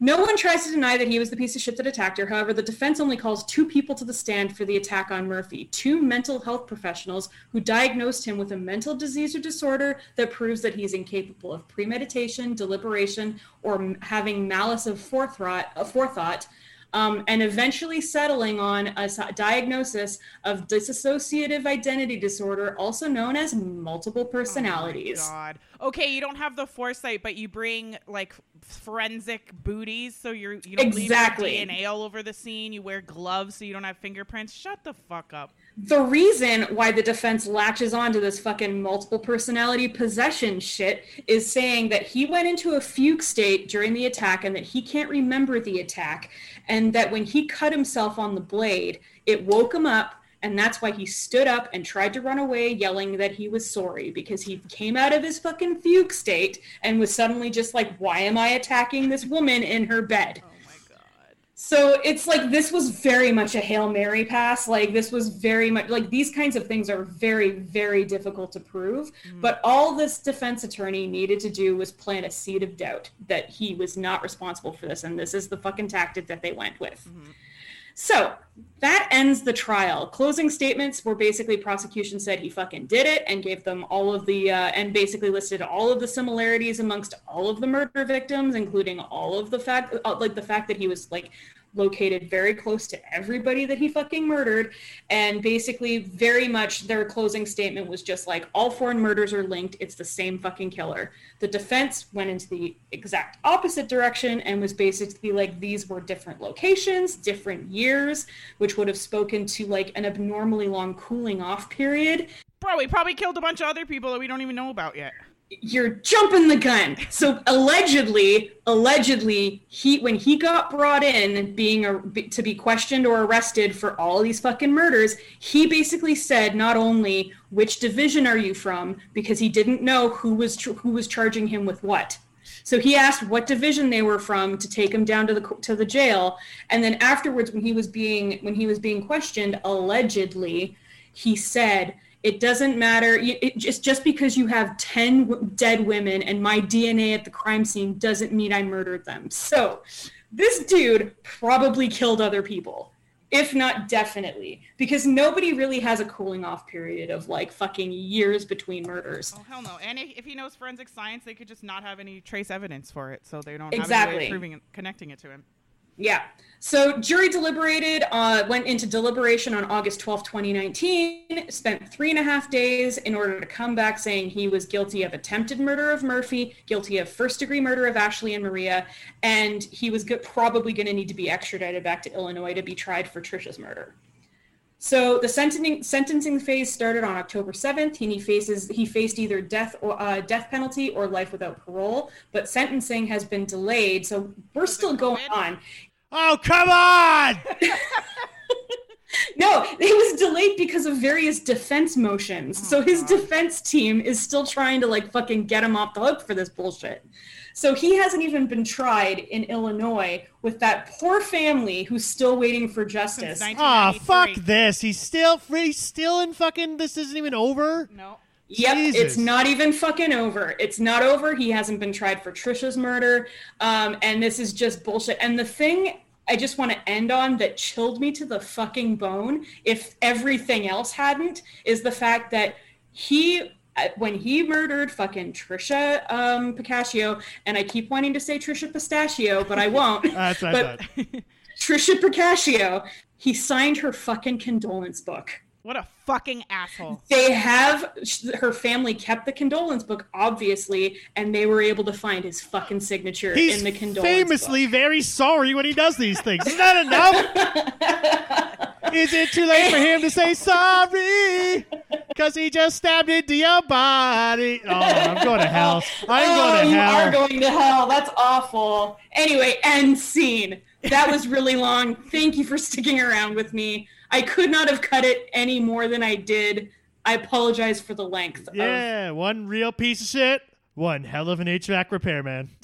No one tries to deny that he was the piece of shit that attacked her. However, the defense only calls two people to the stand for the attack on Murphy two mental health professionals who diagnosed him with a mental disease or disorder that proves that he's incapable of premeditation, deliberation, or having malice of forethought, um, and eventually settling on a diagnosis of dissociative identity disorder, also known as multiple personalities. Oh God. Okay, you don't have the foresight, but you bring like forensic booties, so you're you don't Exactly. leave your DNA all over the scene. You wear gloves, so you don't have fingerprints. Shut the fuck up. The reason why the defense latches onto this fucking multiple personality possession shit is saying that he went into a fugue state during the attack and that he can't remember the attack and that when he cut himself on the blade it woke him up and that's why he stood up and tried to run away yelling that he was sorry because he came out of his fucking fugue state and was suddenly just like why am i attacking this woman in her bed. So it's like this was very much a Hail Mary pass. Like this was very much like these kinds of things are very, very difficult to prove. Mm. But all this defense attorney needed to do was plant a seed of doubt that he was not responsible for this. And this is the fucking tactic that they went with. Mm-hmm. So that ends the trial. Closing statements were basically prosecution said he fucking did it and gave them all of the uh, and basically listed all of the similarities amongst all of the murder victims, including all of the fact uh, like the fact that he was like located very close to everybody that he fucking murdered. And basically very much their closing statement was just like all four murders are linked. It's the same fucking killer. The defense went into the exact opposite direction and was basically like these were different locations different years which would have spoken to like an abnormally long cooling off period. Bro, we probably killed a bunch of other people that we don't even know about yet. You're jumping the gun. So allegedly, allegedly, he when he got brought in, being a, to be questioned or arrested for all these fucking murders, he basically said not only which division are you from because he didn't know who was who was charging him with what. So he asked what division they were from to take him down to the to the jail, and then afterwards, when he was being when he was being questioned, allegedly, he said it doesn't matter it, it, just just because you have 10 w- dead women and my dna at the crime scene doesn't mean i murdered them so this dude probably killed other people if not definitely, because nobody really has a cooling off period of like fucking years between murders. Oh hell no! And if, if he knows forensic science, they could just not have any trace evidence for it, so they don't have any way Exactly. of proving it, connecting it to him. Yeah. So jury deliberated, uh, went into deliberation on August twelfth, 2019, spent three and a half days in order to come back saying he was guilty of attempted murder of Murphy, guilty of first degree murder of Ashley and Maria, and he was go- probably going to need to be extradited back to Illinois to be tried for Tricia's murder. So the sentencing sentencing phase started on October 7th, and he faces he faced either death or uh, death penalty or life without parole. But sentencing has been delayed, so we're still going on. Oh, come on! No, it was delayed because of various defense motions. so his defense team is still trying to like fucking get him off the hook for this bullshit. So he hasn't even been tried in Illinois with that poor family who's still waiting for justice. Since Ah, 1993. fuck this. He's still free, still in fucking. This isn't even over. No. Yep, Jesus. it's not even fucking over. It's not over. He hasn't been tried for Tricia's murder. Um, and this is just bullshit. And the thing I just want to end on that chilled me to the fucking bone, if everything else hadn't, is the fact that he when he murdered fucking Tricia um, Pacaccio, and I keep wanting to say Tricia Pistachio, but I won't. That's but. Tricia Pacaccio, he signed her fucking condolence book. What a fucking asshole. They have her family kept the condolence book, obviously, and they were able to find his fucking signature He's in the condolence book. famously book. very sorry when he does these things. Is that enough? Is it too late for him to say sorry? Because he just stabbed into your body. Oh, I'm going to hell. I'm oh, going to oh, you are going to hell. That's awful. Anyway, end scene. That was really long. Thank you for sticking around with me. I could not have cut it any more than I did. I apologize for the length. Of, yeah, one real piece of shit, one hell of an HVAC repairman.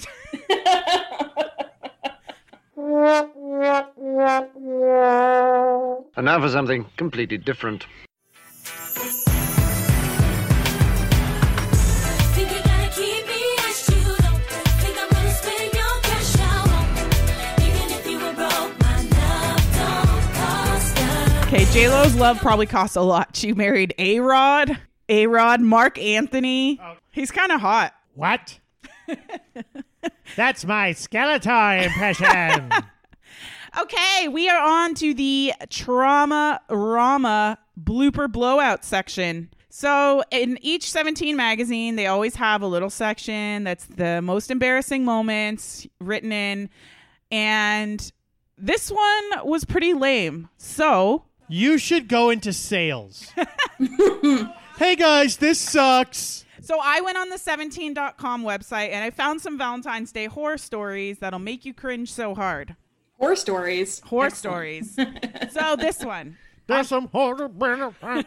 And now for something completely different. Okay, J Lo's love probably costs a lot. She married A Rod, A Rod, Marc Anthony. He's kind of hot. What? That's my Skeletor impression. Okay, we are on to the trauma rama blooper blowout section. So, in each 17 magazine, they always have a little section that's the most embarrassing moments written in. And this one was pretty lame. So, you should go into sales. hey guys, this sucks. so I went on the 17.com website and I found some Valentine's Day horror stories that'll make you cringe so hard. horror stories. Horror Excellent. stories. so, this one. There's some horror.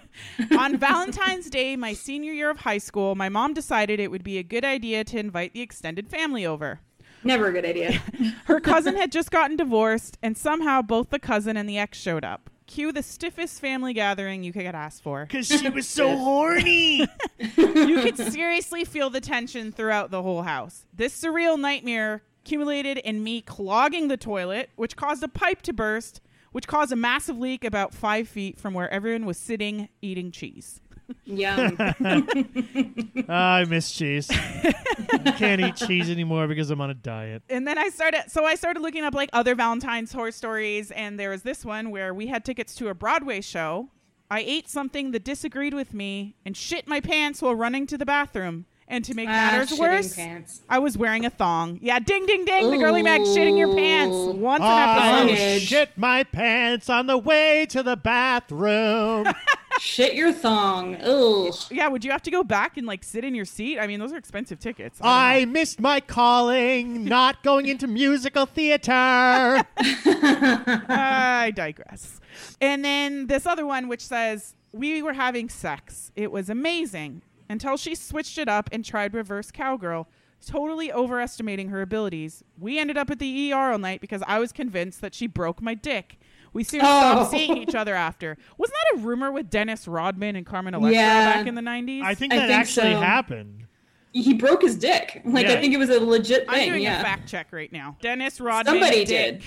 On Valentine's Day, my senior year of high school, my mom decided it would be a good idea to invite the extended family over. Never a good idea. Her cousin had just gotten divorced, and somehow both the cousin and the ex showed up. Cue the stiffest family gathering you could get asked for. Because she was so horny. You could seriously feel the tension throughout the whole house. This surreal nightmare accumulated in me clogging the toilet, which caused a pipe to burst, which caused a massive leak about five feet from where everyone was sitting eating cheese. Yum. Ah, I miss cheese. I can't eat cheese anymore because I'm on a diet. and then I started so I started looking up like other Valentine's horror stories and there was this one where we had tickets to a Broadway show. I ate something that disagreed with me and shit my pants while running to the bathroom. And to make Ah, matters shitting worse, pants. I was wearing a thong. Yeah, ding ding ding, the girly mag shitting your pants. Ooh. Once an I episode. Bondage. shit my pants on the way to the bathroom. Shit your thong. Ugh. Yeah, would you have to go back and like sit in your seat? I mean, those are expensive tickets. I I missed my calling, not going into musical theater. I digress. And then this other one, which says, We were having sex. It was amazing until she switched it up and tried reverse cowgirl, totally overestimating her abilities. We ended up at the ER all night because I was convinced that she broke my dick. We soon stopped Oh. seeing each other after. Wasn't that a rumor with Dennis Rodman and Carmen Electra Yeah. back in the 90s? I think I that think actually so. happened. He broke his dick. Like Yeah. I think it was a legit thing. I'm doing yeah. a fact check right now. Dennis Rodman. Somebody dick. did.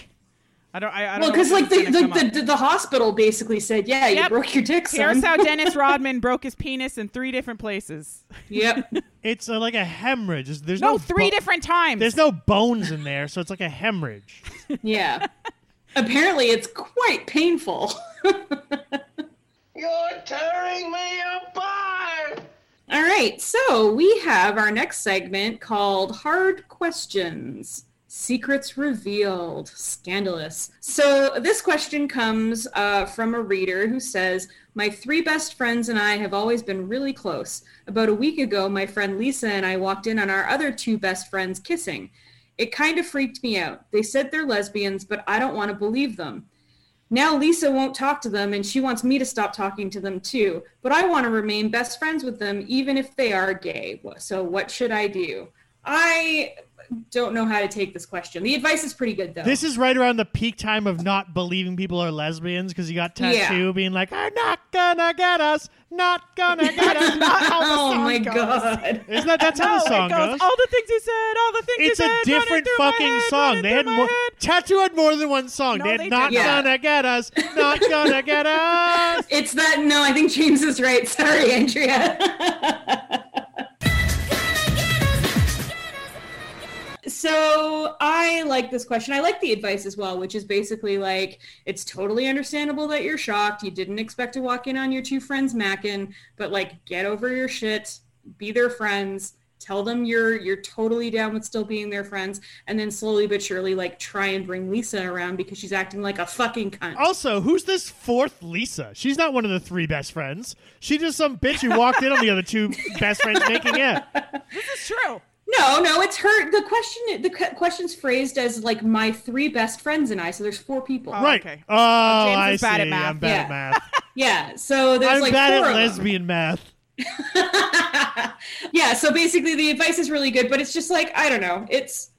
I don't. I, I don't Well, because like this the the, the, the hospital basically said, yeah, you broke your dick, son. Here's how Dennis Rodman broke his penis in three different places. yep. It's uh, like a hemorrhage. There's- There's no, No, three bo- different times. There's no bones in there, so it's like a hemorrhage. Yeah. Apparently, it's quite painful. You're tearing me apart! All right, so we have our next segment called Hard Questions. Secrets revealed. Scandalous. So, this question comes uh, from a reader who says My three best friends and I have always been really close. About a week ago, my friend Lisa and I walked in on our other two best friends kissing. It kind of freaked me out. They said they're lesbians, but I don't want to believe them. Now Lisa won't talk to them and she wants me to stop talking to them too, but I want to remain best friends with them even if they are gay. So what should I do? I don't know how to take this question. The advice is pretty good though. This is right around the peak time of not believing people are lesbians because you got t.A.T.u. Yeah. being like, "Are not gonna get us, not gonna get us." not how the oh my goes. god. Isn't that that's how No, the song goes, goes? All the things you said, all the things It's you a said. running different fucking head, song. They had more. head. t.A.T.u. had more than one song. No, they had they not didn't. gonna get us, not gonna get us. It's that no, I think James is right. Sorry, Andrea. So I like this question. I like the advice as well, which is basically like it's totally understandable that you're shocked. You didn't expect to walk in on your two friends macking, but like get over your shit, be their friends, tell them you're you're totally down with still being their friends, and then slowly but surely like try and bring Lisa around because she's acting like a fucking cunt. Also, who's this fourth Lisa? She's not one of the three best friends. She's just some bitch who walked in on the other two best friends making it. This is true. No, no, it's her. The question, the cu- question's phrased as like my three best friends and I. So there's four people. Oh, right. okay. Oh, James I is bad at see. math. I'm bad at Yeah. math. Yeah. So there's I'm like bad four at of them. lesbian math. yeah. So basically, the advice is really good, but it's just like I don't know. It's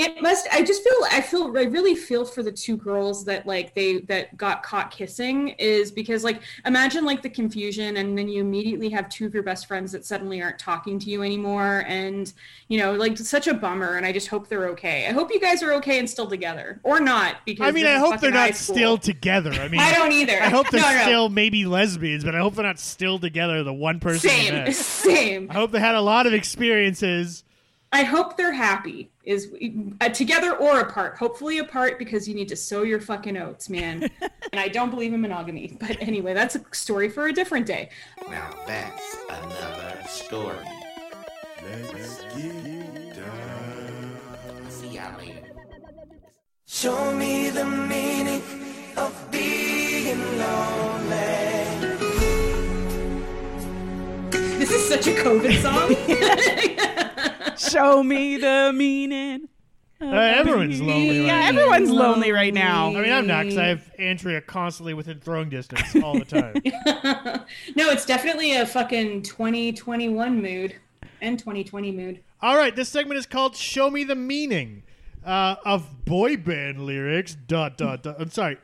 it must. I just feel. I feel. I really feel for the two girls that like they that got caught kissing is because like imagine like the confusion and then you immediately have two of your best friends that suddenly aren't talking to you anymore and you know like such a bummer and I just hope they're okay. I hope you guys are okay and still together or not because I mean, I hope they're not still together. I mean, I don't either. I hope they're No, no. still maybe lesbians, but I hope they're not still together. The one person. same same. I hope they had a lot of experiences. I hope they're happy. Is uh, together or apart. Hopefully apart because you need to sow your fucking oats, man. and I don't believe in monogamy. But anyway, that's a story for a different day. Now that's another story. Let's get down. See y'all later. Show me the meaning of being lonely. This is such a COVID song. Show me the meaning. Uh, everyone's lonely. Yeah, right now. everyone's lonely right now. I mean, I'm not because I have Andrea constantly within throwing distance all the time. no, it's definitely a fucking 2021 mood and 2020 mood. all right, this segment is called "Show Me the Meaning uh, of Boy Band Lyrics." Dot dot dot. I'm sorry.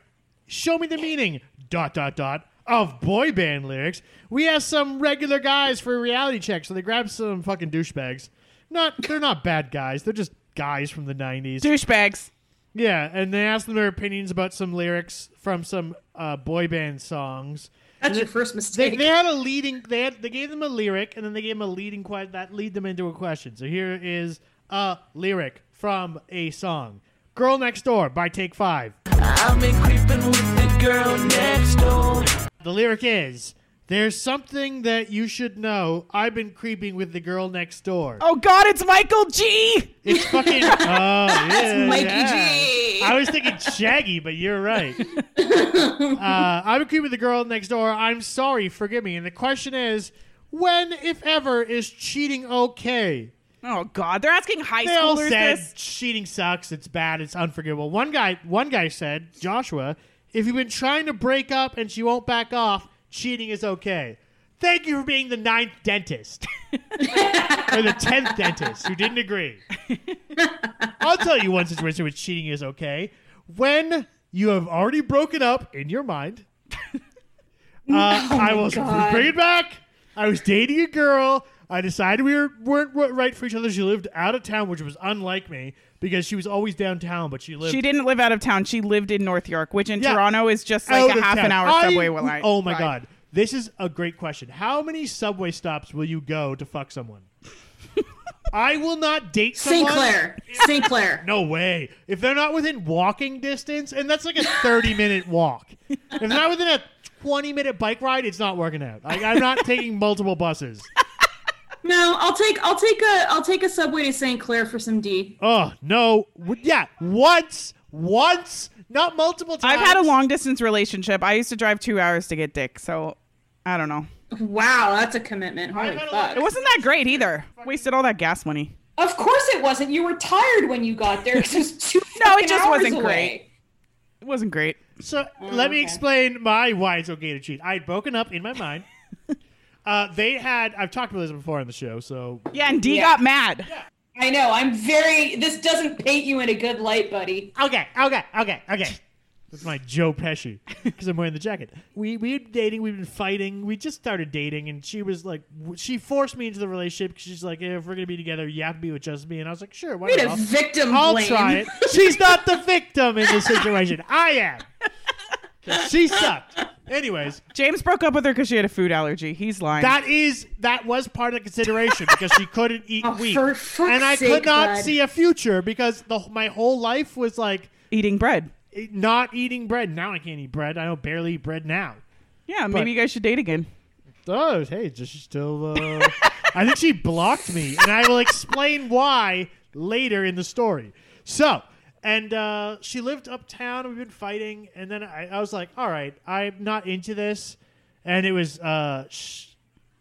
Show me the meaning. Dot dot dot of boy band lyrics. We asked some regular guys for a reality check, so they grabbed some fucking douchebags. Not, they're not bad guys. They're just guys from the '90s. Douchebags. Yeah, and they asked them their opinions about some lyrics from some uh, boy band songs. That's your first They, mistake. they had a leading. They had. They gave them a lyric, and then they gave them a leading question that lead them into a question. So here is a lyric from a song: "Girl Next Door" by Take Five. I've been creeping with the girl next door. The lyric is: "There's something that you should know. I've been creeping with the girl next door." Oh God, it's Michael G. It's fucking. Oh, yeah, Mikey yeah. G. I was thinking Shaggy, but you're right. uh, I'm creeping with the girl next door. I'm sorry, forgive me. And the question is, when, if ever, is cheating okay? Oh God, they're asking high They all schoolers said this. cheating sucks. It's bad. It's unforgivable. One guy, one guy said, Joshua, if you've been trying to break up and she won't back off, cheating is okay. Thank you for being the ninth dentist or the tenth dentist who didn't agree. I'll tell you one situation where cheating is okay when you have already broken up in your mind. Uh, I will God. bring it back. I was dating a girl. I decided we were, weren't weren't right for each other. She lived out of town, which was unlike me because she was always downtown, but she lived She didn't live out of town. She lived in North York, which in Yeah. Toronto is just like out a of half town. an hour I- subway line. Oh my ride. god. This is a great question. How many subway stops will you go to fuck someone? I will not date St. someone. Clair. St. Clair. No way. If they're not within walking distance, and that's like a 30 minute walk. If they're not within a 20 minute bike ride, it's not working out. I, I'm not taking multiple buses. No, I'll take I'll take a I'll take a subway to St. Clair for some D. Oh, no. W- Yeah, once. Once. Not multiple times. I've had a long distance relationship. I used to drive two hours to get dick, so I don't know. Wow, that's a commitment. Holy had a fuck. It wasn't that great either. Wasted all that gas money. Of course it wasn't. You were tired when you got there because it was two No, it fucking just hours wasn't away. great. It wasn't great. So oh, let me okay. explain my why it's okay to cheat. I had broken up in my mind. Uh, they had. I've talked about this before on the show, so Yeah, and D Yeah. got mad. I know. I'm very. This doesn't paint you in a good light, buddy. okay, okay, okay, okay. That's my Joe Pesci because I'm wearing the jacket. We we been dating. We've been fighting. We just started dating, and she was like, she forced me into the relationship. 'cause She's like, if we're gonna be together, you have to be with just me. And I was like, sure, why not? to I'll- victim I'll blame. try it. She's not the victim in this situation. I am. 'Cause She sucked. Anyways, James broke up with her because she had a food allergy. He's lying. that is that was part of the consideration because she couldn't eat Oh, wheat, for fuck's and I could sake, not bud. see a future because the my whole life was like Eating bread. eh, not eating bread. Now I can't eat bread. I don't barely eat bread now. Yeah, maybe you guys should date again. Oh, hey, just she's still. Uh, I think she blocked me, and I will explain why later in the story. So, and uh, she lived uptown. We've been fighting, and then I, I was like, "All right, I'm not into this." And it was uh, sh-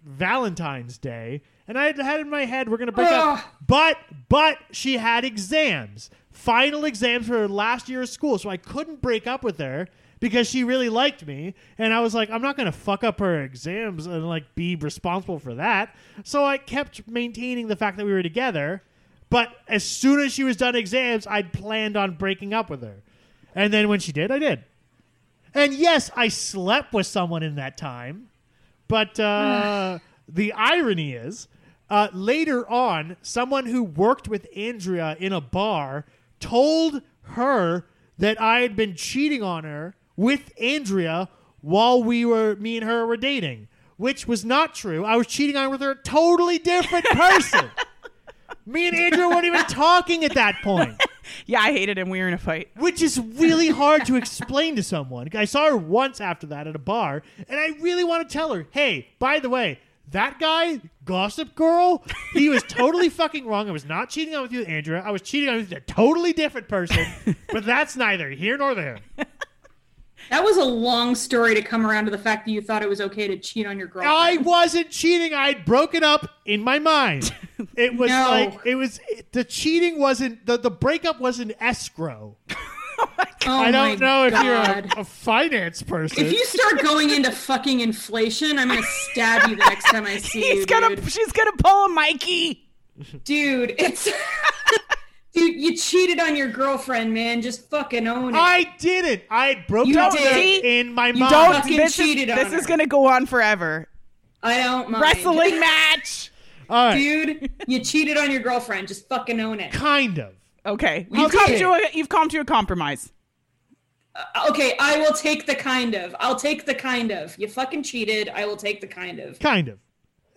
Valentine's Day, and I had had in my head we're gonna break up, but but she had exams, final exams for her last year of school, so I couldn't break up with her because she really liked me and i was like i'm not going to fuck up her exams and like be responsible for that so i kept maintaining the fact that we were together but as soon as she was done exams i'd planned on breaking up with her and then when she did i did and yes i slept with someone in that time but uh, the irony is, uh, later on, someone who worked with Andrea in a bar told her that I had been cheating on her with Andrea while we were, me and her were dating, which was not true. I was cheating on her with a totally different person. Me and Andrea weren't even talking at that point Yeah, I hated him. We were in a fight. which is really hard to explain to someone. I saw her once after that at a bar, and I really want to tell her, hey, by the way, that guy, Gossip Girl, he was totally fucking wrong. I was not cheating on with you, Andrea. I was cheating on with a totally different person, but that's neither here nor there. That was a long story to come around to the fact that you thought it was okay to cheat on your girlfriend. I wasn't cheating. I'd broken up in my mind. It was No. like it was the cheating wasn't the the breakup was an escrow. oh I don't know if you're a, a finance person. If you start going into fucking inflation, I'm gonna stab you the next time I see He's you, gonna. dude. She's gonna pull a Mikey. Dude, it's dude. You cheated on your girlfriend, man. Just fucking own it. I didn't. I had broken You up with her did. in my You mind. Don't. fucking This, cheated is, on this is gonna go on forever. I don't mind. Wrestling match. All right. dude. You cheated on your girlfriend. Just fucking own it. Kind of. Okay, You you've come to a you've come to a compromise. Uh, okay, I will take the kind of. I'll take the kind of. You fucking cheated. I will take the kind of. Kind of.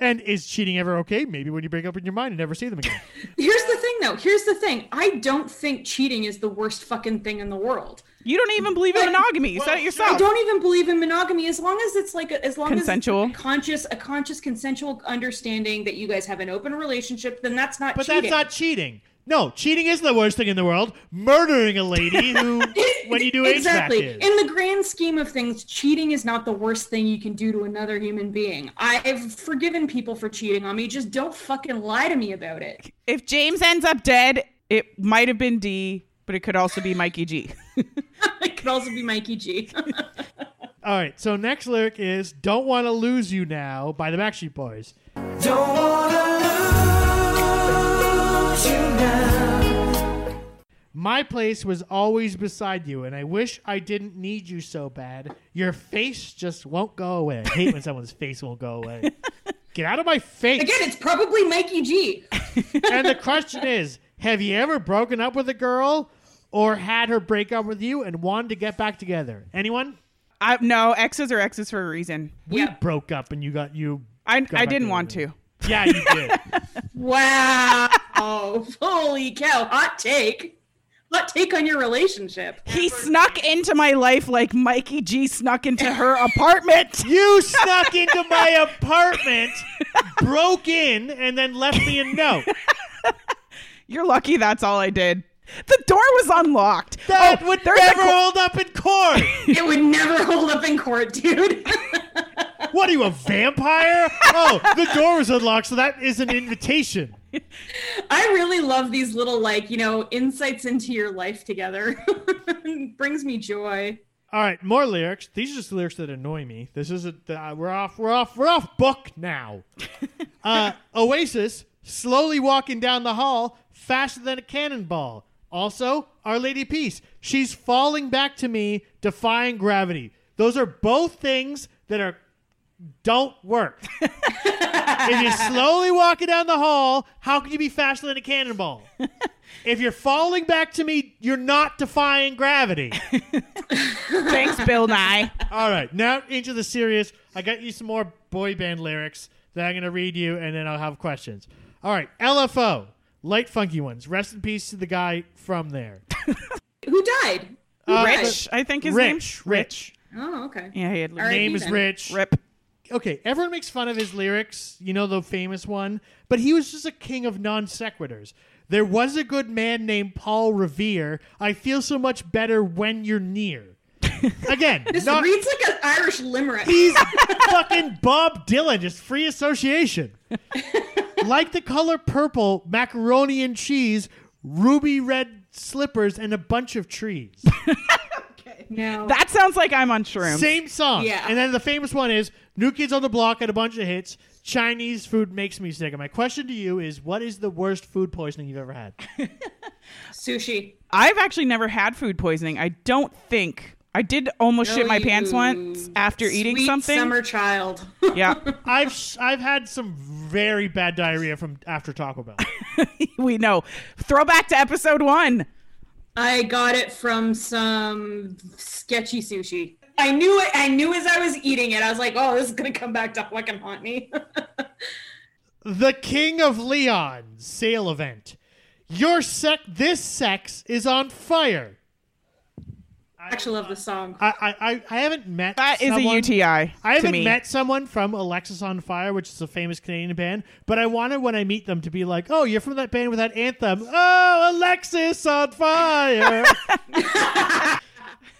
And is cheating ever okay? Maybe when you break up in your mind and never see them again. Here's the thing, though. Here's the thing. I don't think cheating is the worst fucking thing in the world. You don't even believe in monogamy. You said it I yourself. don't even believe in monogamy as long as it's like a, as long Consensual. as it's a conscious a conscious consensual understanding that you guys have an open relationship. Then that's not cheating. But cheating. that's not cheating. No, cheating is the worst thing in the world. Murdering a lady who, when you do exactly is. in the grand scheme of things cheating is not the worst thing you can do to another human being i've forgiven people for cheating on me just don't fucking lie to me about it If James ends up dead, it might have been D, but it could also be Mikey G. it could also be mikey g All right, so next lyric is Don't Want to Lose You Now by the Backstreet Boys. Don't wanna lose you now. My place was always beside you, and I wish I didn't need you so bad. Your face just won't go away. I hate when someone's face won't go away. Get out of my face. Again, it's probably Mikey G. and the question is Have you ever broken up with a girl or had her break up with you and wanted to get back together? Anyone? I, no, exes are exes for a reason. We Yeah. broke up and you got you. I, got I didn't want to. Yeah, you did. Wow. Oh, holy cow. Hot take. Hot take on your relationship. He snuck into my life like Mikey G snuck into her apartment. you snuck into my apartment, broke in, and then left me a note. You're lucky that's all I did. The door was unlocked. That Oh, would there's a never co- hold up in court. It would never hold up in court, dude. What are you, a vampire? Oh, the door was unlocked, so that is an invitation. I really love these little, like, you know, insights into your life together. Brings me joy. All right, more lyrics. These are just lyrics that annoy me. This isn't. Uh, we're off. We're off. We're off book now. uh, Oasis slowly walking down the hall faster than a cannonball. Also, Our Lady Peace. She's falling back to me, defying gravity. Those are both things that are don't work. if you're slowly walking down the hall, how can you be faster than a cannonball? if you're falling back to me, you're not defying gravity. Thanks, Bill Nye. All right, now into the serious. I got you some more boy band lyrics that I'm going to read you, and then I'll have questions. All right, LFO, light funky ones. Rest in peace to the guy from there. Who died? Who Uh. Rich, I think his Rich, name's Rich. Oh, okay. Yeah, he had All right. Name he is. Rich. rip. Okay, everyone makes fun of his lyrics. You know the famous one, but he was just a king of non sequiturs. There was a good man named Paul Revere. I feel so much better when you're near. Again, This not, reads like an Irish limerick. He's fucking Bob Dylan, just free association. like the color purple, macaroni and cheese, ruby red slippers, and a bunch of trees. No. That sounds like I'm on shrooms. Same song. Yeah. And then the famous one is New Kids on the Block had a bunch of hits. Chinese food makes me sick. And my question to you is what is the worst food poisoning you've ever had? Sushi. I've actually never had food poisoning. I don't think. I did almost shit Oh, my pants once after eating something. Summer child. Yeah, I've I've had some very bad diarrhea from after Taco Bell. we know. Throwback to episode one. I got it from some sketchy sushi. I knew it. I knew as I was eating it. I was like, "Oh, this is gonna come back to fucking haunt me." The Kings of Leon sale event. Your sec this sex is on fire. I actually love this song. I I, I, I haven't met That is someone- a UTI. I to haven't me. met someone from Alexisonfire, which is a famous Canadian band, but I wanted when I meet them to be like, "Oh, you're from that band with that anthem." Oh, Alexisonfire.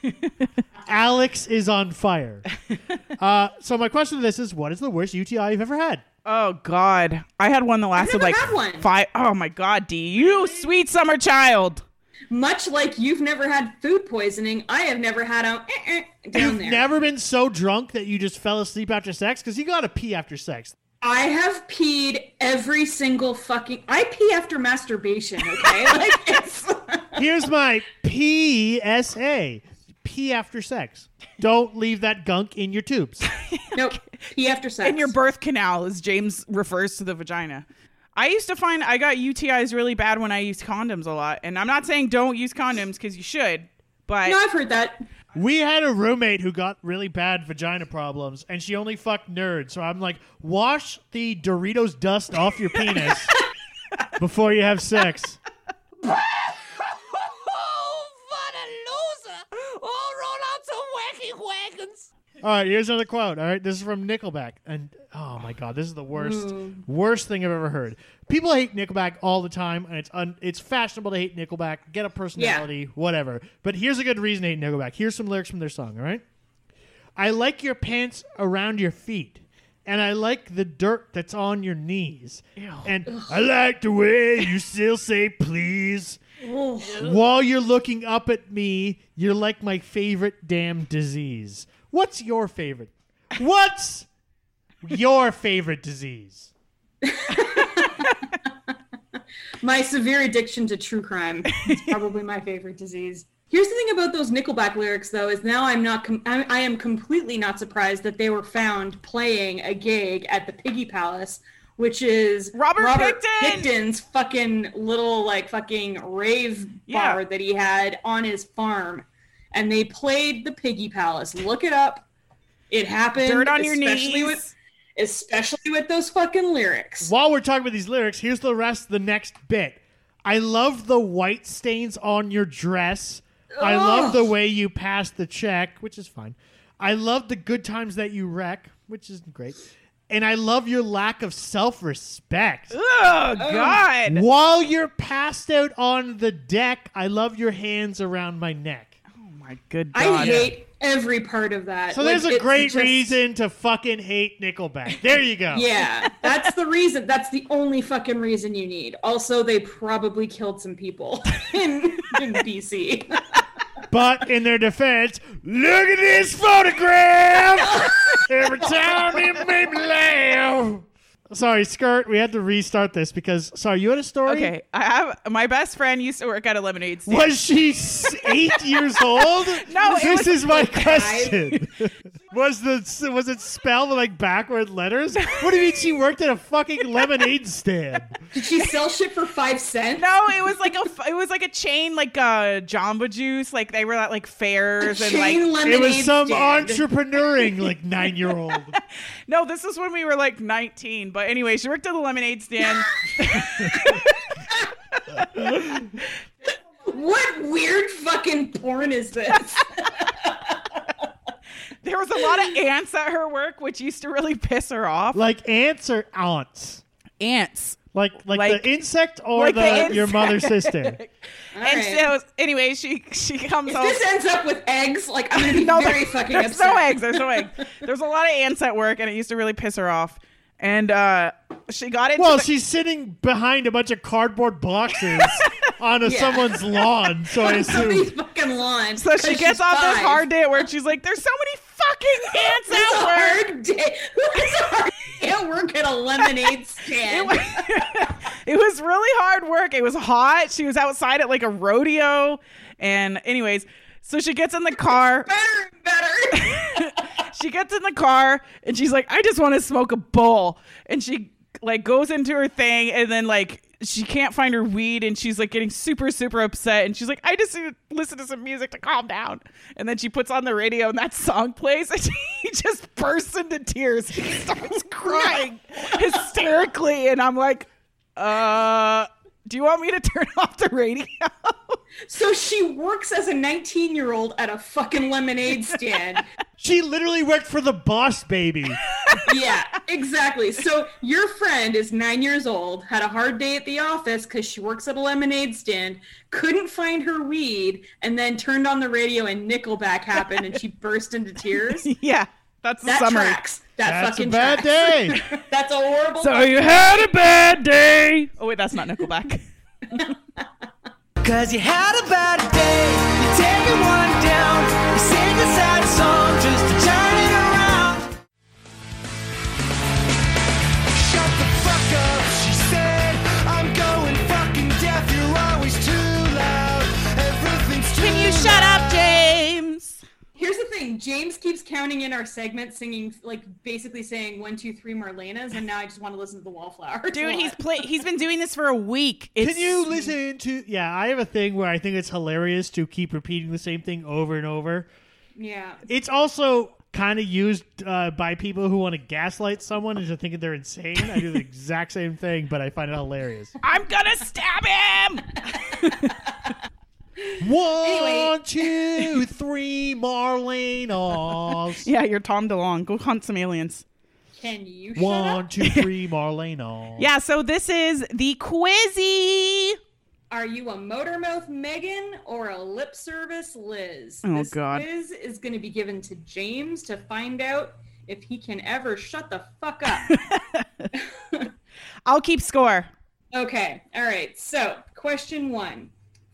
Alex is on fire. Uh, so my question to this is, what is the worst UTI you've ever had? Oh God, I had one that lasted never like had one. five. Oh my God, D, you sweet summer child. Much like you've never had food poisoning, I have never had a eh, eh, down You've there. never been so drunk that you just fell asleep after sex because you got to pee after sex. I have peed every single fucking. I pee after masturbation. Okay, like it's. Here's my PSA: pee after sex. Don't leave that gunk in your tubes. Nope. Pee after sex. In your birth canal, as James refers to the vagina. I used to find I got UTIs really bad when I used condoms a lot, and I'm not saying don't use condoms because you should, but No, I've heard that. We had a roommate who got really bad vagina problems, and she only fucked nerds. So I'm like, wash the Doritos dust off your penis before you have sex. All right, here's another quote. All right, this is from Nickelback, and oh my god, this is the worst, worst thing I've ever heard. People hate Nickelback all the time, and it's un- it's fashionable to hate Nickelback. Get a personality, whatever. But here's a good reason to hate Nickelback. Here's some lyrics from their song. All right, I like your pants around your feet. And I like the dirt that's on your knees. And I like the way you still say please. While you're looking up at me, you're like my favorite damn disease. What's your favorite? What's your favorite disease? My severe addiction to true crime is probably my favorite disease. Here's the thing about those Nickelback lyrics, though, is now I'm not. Com- I, I am completely not surprised that they were found playing a gig at the Piggy Palace, which is Robert Pickton! Pickton's fucking little like fucking rave Yeah. bar that he had on his farm, and they played the Piggy Palace. Look it up. It happened. Dirt on your especially knees. With, especially with those fucking lyrics. While we're talking about these lyrics, here's the rest, the next bit. I love the white stains on your dress. I love the way you pass the check, which is fine. I love the good times that you wreck, which is great. And I love your lack of self respect. Oh God. While you're passed out on the deck, I love your hands around my neck. My good I hate every part of that. So Like, there's a great just- reason to fucking hate Nickelback. There you go. Yeah, that's the reason. That's the only fucking reason you need. Also, they probably killed some people in, in BC. But in their defense, look at this photograph! Every time it made me laugh. Sorry, Skirt, we had to restart this because, sorry, you had a story? Okay, I have my best friend used to work at a lemonade stand. Was she eight years old? No, this was is my like question. was the was it spelled with like backward letters? What do you mean she worked at a fucking lemonade stand? Did she sell shit for five cents? No, it was like a it was like a chain like uh Jamba Juice. Like they were at like fairs and like lemonade It was some stand. entrepreneuring like nine year old. no, this is when we were like 19. But anyway, she worked at the lemonade stand. What weird fucking porn is this? there was a lot of ants at her work, which used to really piss her off. Like ants or aunts? ants. Like like, Like- the insect or like the, the your mother's sister? All and right. so anyway, she she comes if home. this ends up with eggs, like I'm gonna be No, very there- fucking there's upset. no eggs. There's no eggs. There's a lot of ants at work, and it used to really piss her off. And uh, she got into Well, the- she's sitting behind a bunch of cardboard boxes on a, Yeah. someone's lawn, so I Somebody's assume. fucking lawn. so she gets she's off this hard day at work. She's like, "There's so many fucking ants It's a at work." hard day. Who a hard day at work at a lemonade stand? it was really hard work. It was hot. She was outside at like a rodeo. And anyways, so she gets in the car. better and better. she gets in the car and she's like, I just want to smoke a bowl. And she like goes into her thing and then like she can't find her weed and she's like getting super super upset and she's like I just need to listen to some music to calm down and then she puts on the radio and that song plays and she just bursts into tears and starts crying hysterically and I'm like uh do you want me to turn off the radio So she works as a 19 year old at a fucking lemonade stand. She literally worked for the boss baby. yeah, exactly. So your friend is nine years old, had a hard day at the office because she works at a lemonade stand, couldn't find her weed, and then turned on the radio and Nickelback happened and she burst into tears. yeah that's the That summary tracks. That That's a fucking bad tracks. day. That's a horrible. so you had a bad day oh wait that's not Nickelback Cause you had a bad day. You take it one thing. James keeps counting in our segment, singing like basically saying one, two, three Marlenas, and now I just want to listen to the Wallflower. Dude, he's play he's been doing this for a week. It's, Can you listen to? Yeah, I have a thing where I think it's hilarious to keep repeating the same thing over and over. Yeah. It's also kind of used uh, by people who want to gaslight someone into thinking they're insane. I do the exact same thing, but I find it hilarious. I'm gonna stab him. One, two, three, Marlenas. yeah, you're Tom DeLonge. Go hunt some aliens. Can you shut One, up? two, three, Marlenas. Yeah, so this is the Quizzy. Are you a motormouth Megan or a lip service Liz? Oh, this God. quiz is going to be given to James to find out if he can ever shut the fuck up. I'll keep score. okay, all right. So, question one.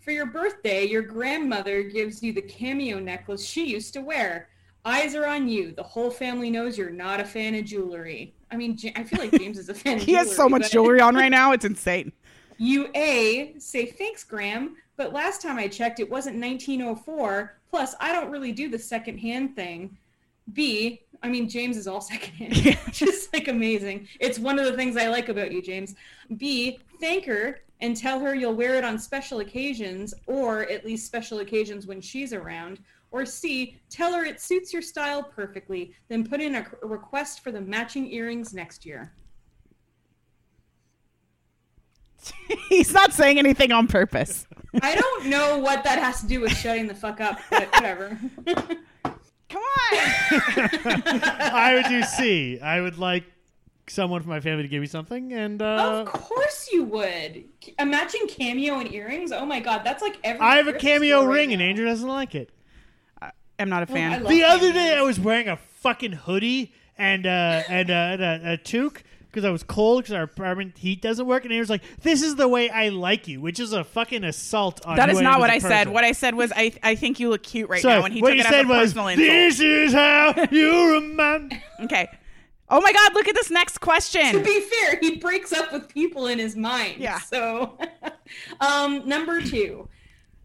For your birthday, your grandmother gives you the cameo necklace she used to wear. Eyes are on you. The whole family knows you're not a fan of jewelry. I mean, I feel like James is a fan of He jewelry. has so much but- jewelry on right now. It's insane. You A, say thanks, Graham, but last time I checked, it wasn't 1904. Plus, I don't really do the secondhand thing. B, I mean, James is all secondhand, which is like amazing. It's one of the things I like about you, James. B, thank her and tell her you'll wear it on special occasions, or at least special occasions when she's around. Or C, tell her it suits your style perfectly, then put in a a request for the matching earrings next year. He's not saying anything on purpose. I don't know what that has to do with shutting the fuck up, but whatever. Come on. I would do C. I would like someone from my family to give me something, and uh, of course you would. A matching cameo and earrings? Oh my god, that's like every I have a cameo store right ring, and now. Andrew doesn't like it. I'm not a fan. I love The other day. I was wearing a fucking hoodie and uh, and, uh, and a, a toque because I was cold because our apartment heat doesn't work. And he was like, "This is the way I like you," which is a fucking assault on. that who is I am not as what a I said. What I said was, I I think you look cute right so now, and he what took he it said as a was, personal insult. "This is how you remind." Okay. Oh my God! Look at this next question. To be fair, he breaks up with people in his mind. Yeah. So, um, number two.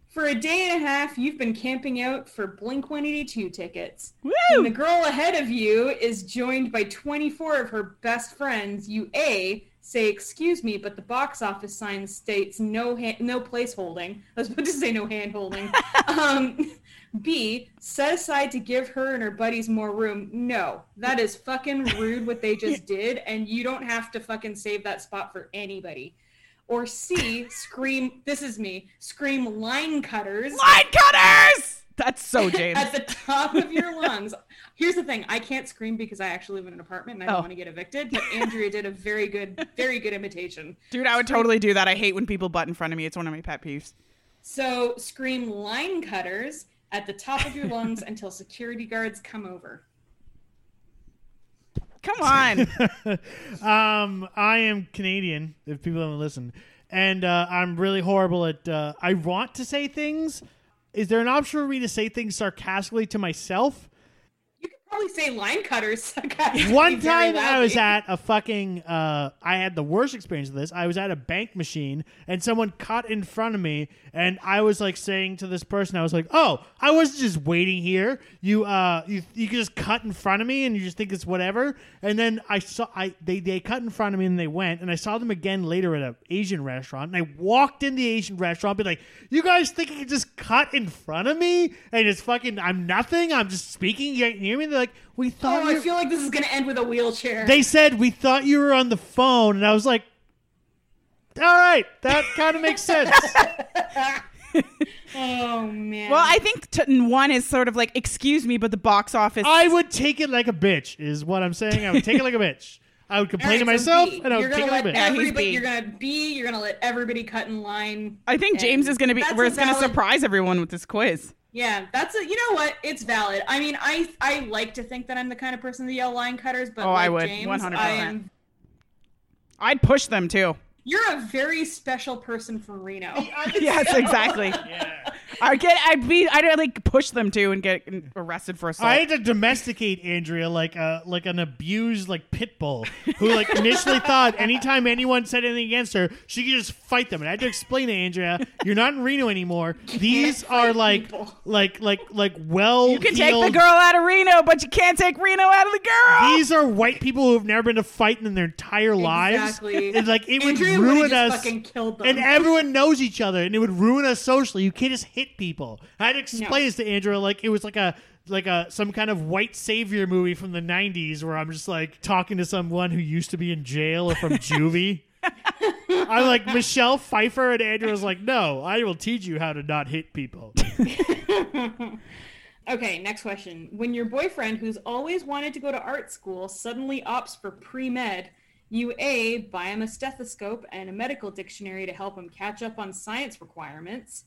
For a day and a half, you've been camping out for Blink 182 tickets. When the girl ahead of you is joined by 24 of her best friends. You A say excuse me, but the box office sign states no ha- no place holding. I was about to say no hand holding. um, B set aside to give her and her buddies more room. No, that is fucking rude what they just did, and you don't have to fucking save that spot for anybody. Or C scream. This is me. Scream line cutters Line cutters. That's so James. at the top of your lungs. Here's the thing: I can't scream because I actually live in an apartment and I don't Oh. want to get evicted. But Andrea did a very good, very good imitation. Dude, I would totally do that. I hate when people butt in front of me. It's one of my pet peeves. So scream line cutters at the top of your lungs until security guards come over. Come on. um, I am Canadian. If people haven't listened. and uh, I'm really horrible at. Uh, I want to say things. Is there an option for me to say things sarcastically to myself? Probably say line cutters. One time I was at a fucking uh I had the worst experience of this. I was at a bank machine and someone cut in front of me and I was like saying to this person I was like, "Oh, I wasn't just waiting here. You uh you you could just cut in front of me and you just think it's whatever." And then I saw I they they cut in front of me and they went and I saw them again later at an Asian restaurant and I walked in the Asian restaurant be like, "You guys think you can just cut in front of me and it's fucking I'm nothing. I'm just speaking. You hear me?" Like, "We oh, thought Oh, you I feel like this is gonna end with a wheelchair. they said we thought you were on the phone, and I was like, "All right, that kind of makes sense." oh man. well, I think t- one is sort of like, excuse me, but the box office. I would take it like a bitch, is what I'm saying. I would take it like a bitch. I would All complain to right, so myself, B, and I would take it like a bitch. Yeah, everybody. B. You're gonna be, You're gonna let everybody cut in line. I think James is going to be. We're a going to valid- surprise everyone with this quiz. Yeah, that's a. You know what? It's valid. I mean, I I like to think that I'm the kind of person to yell line cutters, but Oh, I would, James, 100%. I am. I'd push them too. You're a very special person from Reno. yes, exactly. I'd get. I'd be. I'd like push them too and get arrested for assault. I had to domesticate Andrea like a like an abused like pit bull who like initially thought anytime anyone said anything against her, she could just fight them. And I had to explain to Andrea, "You're not in Reno anymore. These are like people." like like like well you can take the girl out of Reno, but you can't take Reno out of the girl. These are white people who have never been to fighting in their entire lives. Exactly. And like it would Andrea ruin us. fucking killed them. And everyone knows each other, and it would ruin us socially. You can't just hit people. I had to explain No. this to Andrew like it was like a like a some kind of white savior movie from the '90s where I'm just like talking to someone who used to be in jail or from juvie. I'm like Michelle Pfeiffer, and Andrea was like, "No, I will teach you how to not hit people." Okay, next question. When your boyfriend, who's always wanted to go to art school, suddenly opts for pre med, you A, buy him a stethoscope and a medical dictionary to help him catch up on science requirements.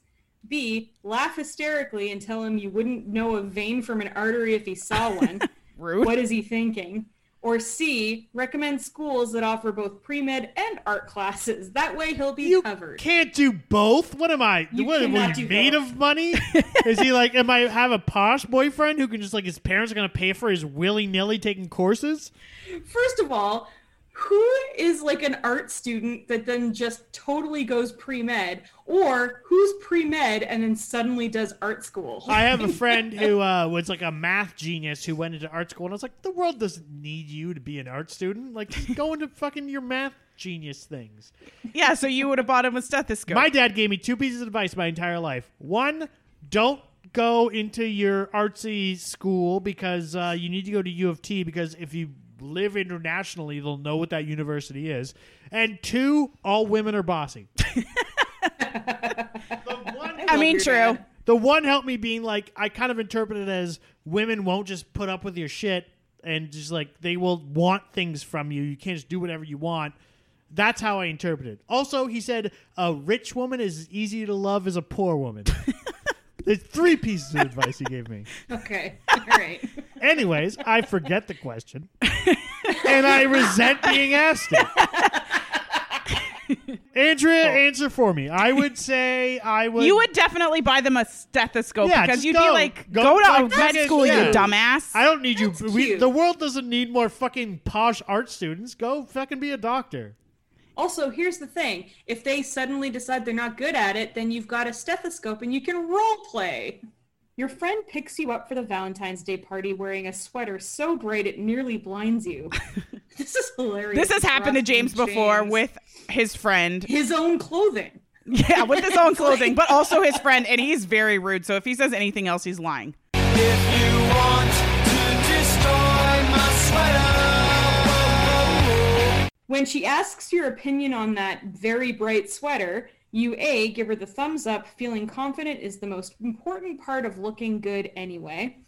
B, laugh hysterically and tell him you wouldn't know a vein from an artery if he saw one. Rude. What is he thinking? Or C, recommend schools that offer both pre med and art classes. That way he'll be You covered. can't do both. What am I? You what am I made both. of money? Is he like? Am I have a posh boyfriend who can just like his parents are gonna pay for his willy nilly taking courses? First of all, who is like an art student that then just totally goes pre-med or who's pre-med and then suddenly does art school I have a friend who uh, was like a math genius who went into art school, and I was like, the world doesn't need you to be an art student. Like, just go into fucking your math genius things. Yeah, so you would have bought him a stethoscope. My dad gave me two pieces of advice my entire life. One, don't go into your artsy school because uh, you need to go to U of T because if you live internationally, they'll know what that university is. And two, all women are bossy. I mean, true. dad. the one helped me being like I kind of interpret it as women won't just put up with your shit and just like they will want things from you. You can't just do whatever you want. That's how I interpret it. Also, he said a rich woman is as easy to love as a poor woman. There's three pieces of advice he gave me. okay all right Anyways, I forget the question, and I resent being asked it. Andrea, answer for me. I would say I would. You would definitely buy them a stethoscope Yeah, because just you'd go. be like, Go- go, to like, a med fucking- school, yeah. you dumbass. I don't need you. That's We, cute. the world doesn't need more fucking posh art students. Go fucking be a doctor. Also, here's the thing. If they suddenly decide they're not good at it, then you've got a stethoscope and you can role play. Your friend picks you up for the Valentine's Day party wearing a sweater so bright it nearly blinds you. this is hilarious. this has happened to Trust me, James before with his friend. his own clothing. Yeah, with his own clothing, but also his friend, and he's very rude. So if he says anything else, he's lying. If When she asks your opinion on that very bright sweater, you A, give her the thumbs up, feeling confident is the most important part of looking good anyway.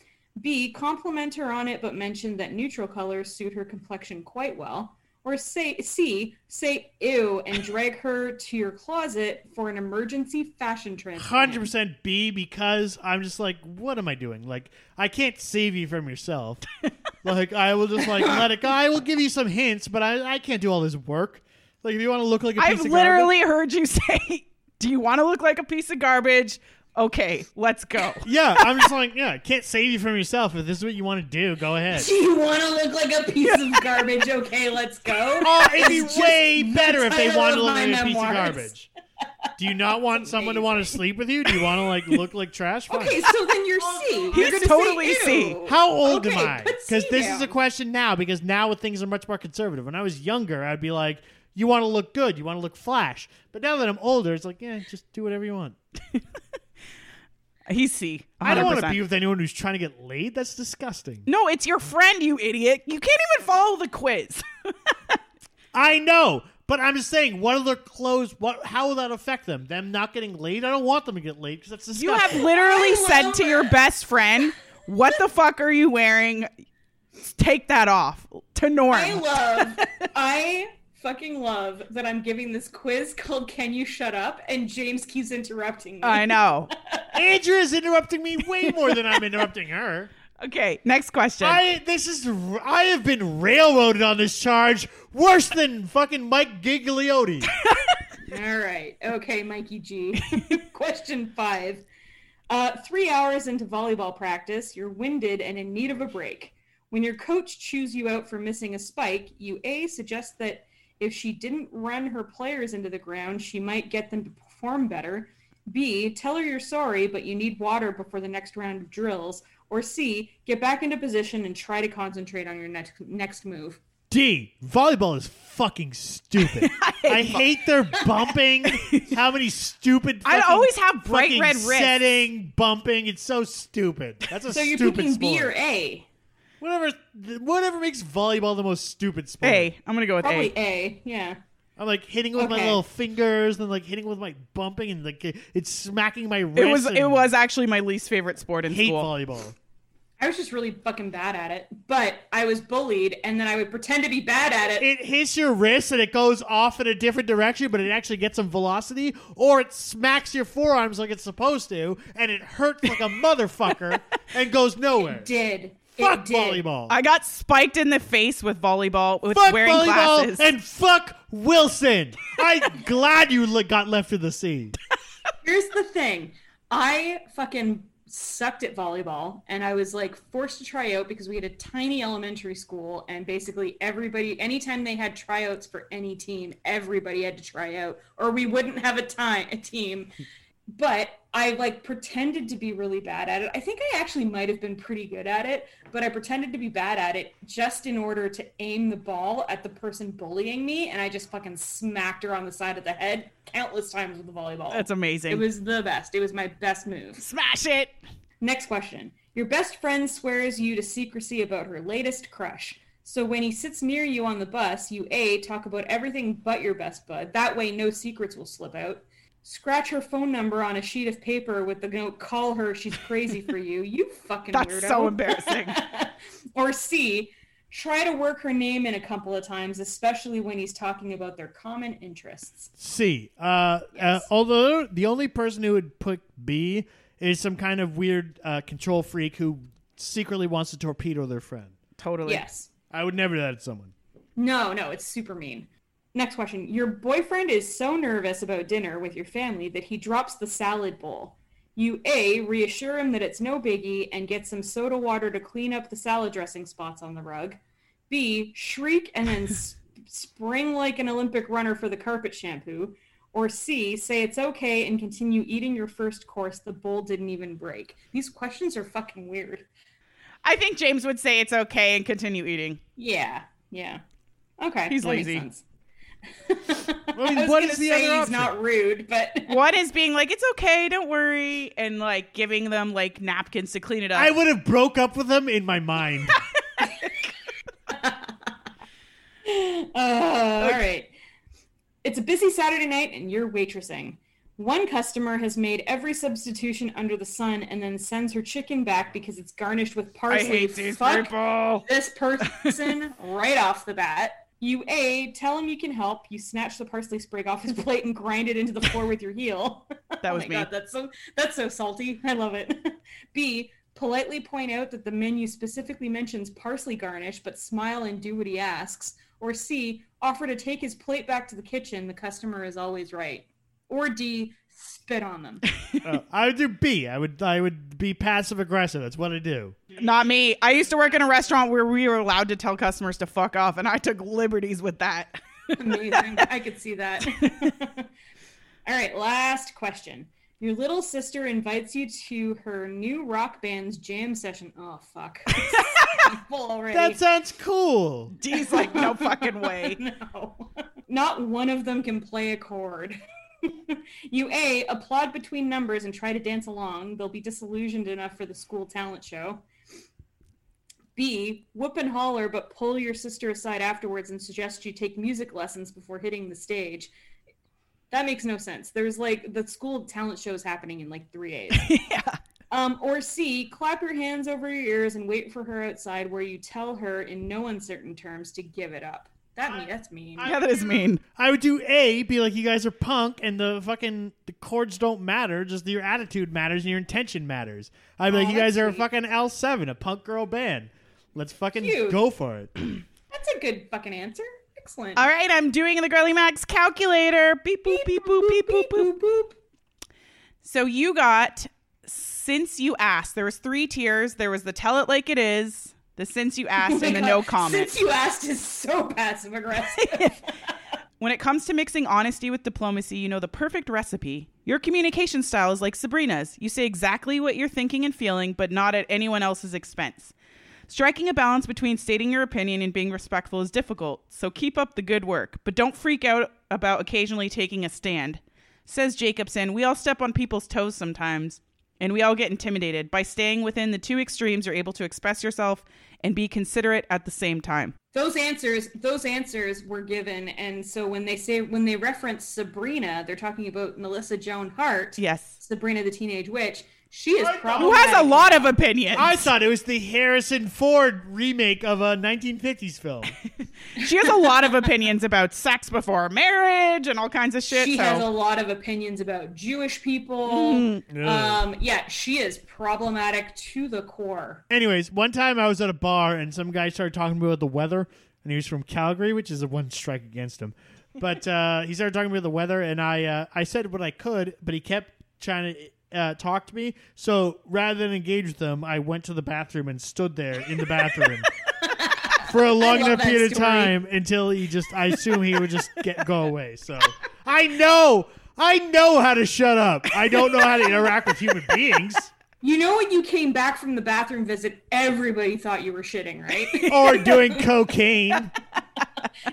B, compliment her on it but mention that neutral colors suit her complexion quite well. Or say C, say ew and drag her to your closet for an emergency fashion transplant. Hundred percent B because I'm just like, what am I doing? Like, I can't save you from yourself. like, I will just like let it go. I will give you some hints, but I, I can't do all this work. Like, if you want to look like a piece I've of literally heard you say, "Do you want to look like a piece of garbage?" Okay, let's go. yeah, I'm just like, yeah, I can't save you from yourself. If this is what you want to do, go ahead. Do you want to look like a piece of garbage? Okay, let's go. Oh, it'd be It's just way the better if they title wanted to of look my like a piece of memoirs. garbage. Do you not want someone to want to sleep with you? Do you want to like look like trash? Fine. Okay, so then you're C. He's You're gonna totally say, C. ew. How old Okay, am I? put Because C this is a down. question now. Because now things are much more conservative. When I was younger, I'd be like, "You want to look good. You want to look flash." But now that I'm older, it's like, yeah, just do whatever you want. He's C. 100%. I don't want to be with anyone who's trying to get laid. That's disgusting. No, it's your friend, you idiot. You can't even follow the quiz. I know, but I'm just saying, what are their clothes? What? How will that affect them? Them not getting laid? I don't want them to get laid because that's disgusting. You have literally said to your best friend, "What the fuck are you wearing? Take that off." To Norm. I love, I fucking love that I'm giving this quiz called "Can You Shut Up?" and James keeps interrupting me. I know. Andrea's interrupting me way more than I'm interrupting her. Okay, next question. I this is I have been railroaded on this charge worse than fucking Mike Gigliotti. All right. Okay, Mikey G. Question five. Uh, three hours into volleyball practice, you're winded and in need of a break. When your coach chews you out for missing a spike, you A, suggest that if she didn't run her players into the ground, she might get them to perform better. B, tell her you're sorry, but you need water before the next round of drills. Or C, get back into position and try to concentrate on your next next move. D. Volleyball is fucking stupid. I hate their bumping. How many stupid? I always have bright fucking red wrists. setting bumping. It's so stupid. That's a So you're stupid picking sport. B or A? Whatever. Whatever makes volleyball the most stupid sport. A. I'm gonna go with Probably A. A. Yeah. I'm like hitting with my Okay. little fingers, and like hitting with my bumping, and like it's smacking my wrist. It was and it was actually my least favorite sport in hate school. volleyball. I was just really fucking bad at it, but I was bullied, and then I would pretend to be bad at it. It hits your wrist and it goes off in a different direction, but it actually gets some velocity, or it smacks your forearms like it's supposed to, and it hurts like a motherfucker and goes nowhere. did. Fuck it did. volleyball. I got spiked in the face with volleyball with fuck wearing volleyball glasses. and fuck Wilson. I'm glad you got left in the sea. Here's the thing. I fucking sucked at volleyball and I was like forced to try out because we had a tiny elementary school and basically everybody anytime they had tryouts for any team, everybody had to try out or we wouldn't have a time a team. But I like pretended to be really bad at it. I think I actually might have been pretty good at it, but I pretended to be bad at it just in order to aim the ball at the person bullying me and I just fucking smacked her on the side of the head countless times with the volleyball. That's amazing. It was the best. It was my best move. Smash it. Next question. Your best friend swears you to secrecy about her latest crush. So when he sits near you on the bus, you A, talk about everything but your best bud. That way, no secrets will slip out. Scratch her phone number on a sheet of paper with the note, call her, she's crazy for you. You fucking That's weirdo. so embarrassing. or C, try to work her name in a couple of times, especially when he's talking about their common interests. C. Uh, uh, although the only person who would put B is some kind of weird uh, control freak who secretly wants to torpedo their friend. Totally. Yes. I would never do that to someone. No, no, it's super mean. Next question. Your boyfriend is so nervous about dinner with your family that he drops the salad bowl. You A, reassure him that it's no biggie and get some soda water to clean up the salad dressing spots on the rug. B, shriek and then s- spring like an Olympic runner for the carpet shampoo. Or C, say it's okay and continue eating your first course. The bowl didn't even break. These questions are fucking weird. I think James would say it's okay and continue eating. Yeah, yeah. Okay. He's lazy. Sense. Well, I was what the say other he's option? not rude, but One is being like, it's okay, don't worry, and like giving them like napkins to clean it up. I would have broke up with them in my mind. uh, all right. It's a busy Saturday night and you're waitressing. One customer has made every substitution under the sun and then sends her chicken back because it's garnished with I parsley. hate these Fuck people. this person right off the bat. You A, tell him you can help. You snatch the parsley sprig off his plate and grind it into the floor with your heel. That oh was my me. God, that's so that's so salty. I love it. B, politely point out that the menu specifically mentions parsley garnish, but smile and do what he asks. Or C, offer to take his plate back to the kitchen. The customer is always right. Or D, spit on them. Uh, I would do B. I would I would be passive aggressive. That's what I do. Not me. I used to work in a restaurant where we were allowed to tell customers to fuck off, and I took liberties with that. Amazing. I could see that. All right, last question. Your little sister invites you to her new rock band's jam session. Oh fuck. Already. That sounds cool. D's like, no fucking way. no. Not one of them can play a chord. You A, applaud between numbers and try to dance along. They'll be disillusioned enough for the school talent show. B, whoop and holler, but pull your sister aside afterwards and suggest you take music lessons before hitting the stage. That makes no sense. There's like the school talent shows happening in like three A's. yeah. Um, or C, clap your hands over your ears and wait for her outside where you tell her in no uncertain terms to give it up. That me, that's mean. Yeah, that is mean. I would do A, be like you guys are punk and the fucking the chords don't matter, just your attitude matters and your intention matters. I'd be oh, like, you guys that's are a fucking L seven, a punk girl band. Let's fucking Cute. go for it. That's a good fucking answer. Excellent. All right, I'm doing the Girly Mags calculator. Beep boop beep boop beep boop boop. boop. So you got since you asked. There was three tiers. There was the tell it like it is, the since you asked, and the no comment. Since you asked is so passive aggressive. When it comes to mixing honesty with diplomacy, you know the perfect recipe. Your communication style is like Sabrina's. You say exactly what you're thinking and feeling, but not at anyone else's expense. Striking a balance between stating your opinion and being respectful is difficult, so keep up the good work, but don't freak out about occasionally taking a stand. Says Jacobson, we all step on people's toes sometimes, and we all get intimidated. By staying within the two extremes, you're able to express yourself and be considerate at the same time. those answers, those answers were given, and so when they say when they reference Sabrina, they're talking about Melissa Joan Hart, Yes. Sabrina the Teenage Witch. She is Who probably Who has a lot of opinions? I thought it was the Harrison Ford remake of a 1950s film. She has a lot of opinions about sex before marriage and all kinds of shit. She so has a lot of opinions about Jewish people. Mm-hmm. Um, yeah, she is problematic to the core. Anyways, one time I was at a bar and some guy started talking about the weather, and he was from Calgary, which is a one strike against him. But uh, he started talking about the weather, and I uh, I said what I could, but he kept trying to uh, talk to me. So rather than engage with them, I went to the bathroom and stood there in the bathroom for a long enough period of story. time until he just. I assume he would just get go away. So I know, I know how to shut up. I don't know how to interact with human beings You know when you came back from the bathroom visit, everybody thought you were shitting, right? or doing cocaine.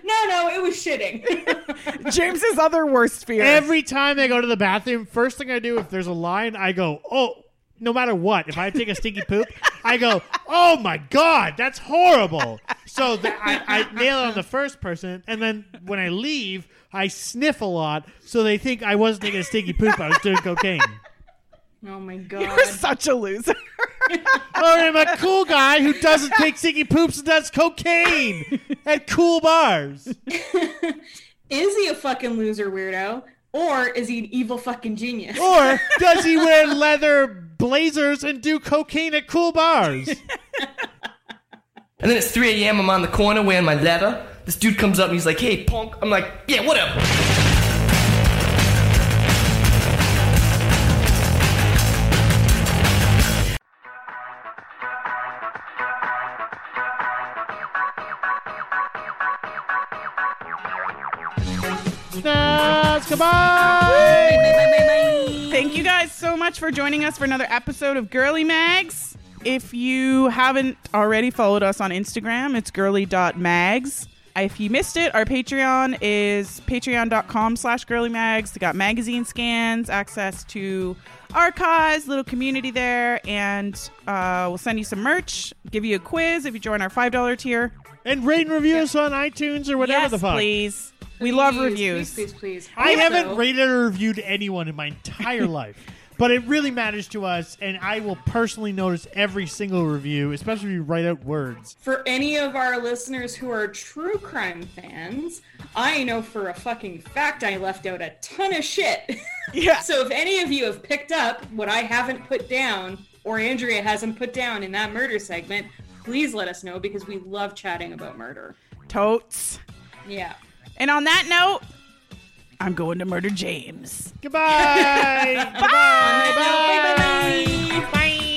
No, no, it was shitting. James's other worst fear. Every time I go to the bathroom, first thing I do if there's a line, I go, oh. No matter what, if I take a stinky poop, I go, "Oh my god, that's horrible!" So that I, I nail it on the first person, and then when I leave, I sniff a lot, so they think I wasn't taking a stinky poop; I was doing cocaine. Oh my god. You're such a loser. Or I'm a cool guy who doesn't take stinky poops and does cocaine at cool bars. Is he a fucking loser weirdo? Or is he an evil fucking genius? Or does he wear leather blazers and do cocaine at cool bars? And then it's 3 a.m. I'm on the corner wearing my leather. This dude comes up and he's like, hey, punk. I'm like, yeah, whatever. Snaps, goodbye. Thank you guys so much for joining us for another episode of Girly Mags. If you haven't already followed us on Instagram, it's girly.mags. If you missed it, our Patreon is patreon.com slash girlymags. They got magazine scans, access to archives, little community there, and uh, we'll send you some merch, give you a quiz if you join our $5 tier. And rate and review us on iTunes or whatever yes, the fuck. please. We love Please, reviews. Please, please, please. I Also- haven't rated or reviewed anyone in my entire life. But it really matters to us, and I will personally notice every single review, especially if you write out words. For any of our listeners who are true crime fans, I know for a fucking fact I left out a ton of shit. Yeah. so if any of you have picked up what I haven't put down, or Andrea hasn't put down in that murder segment, please let us know because we love chatting about murder. Totes. Yeah. And on that note, I'm going to murder James. Goodbye. Goodbye. On that note, Bye. bye-bye.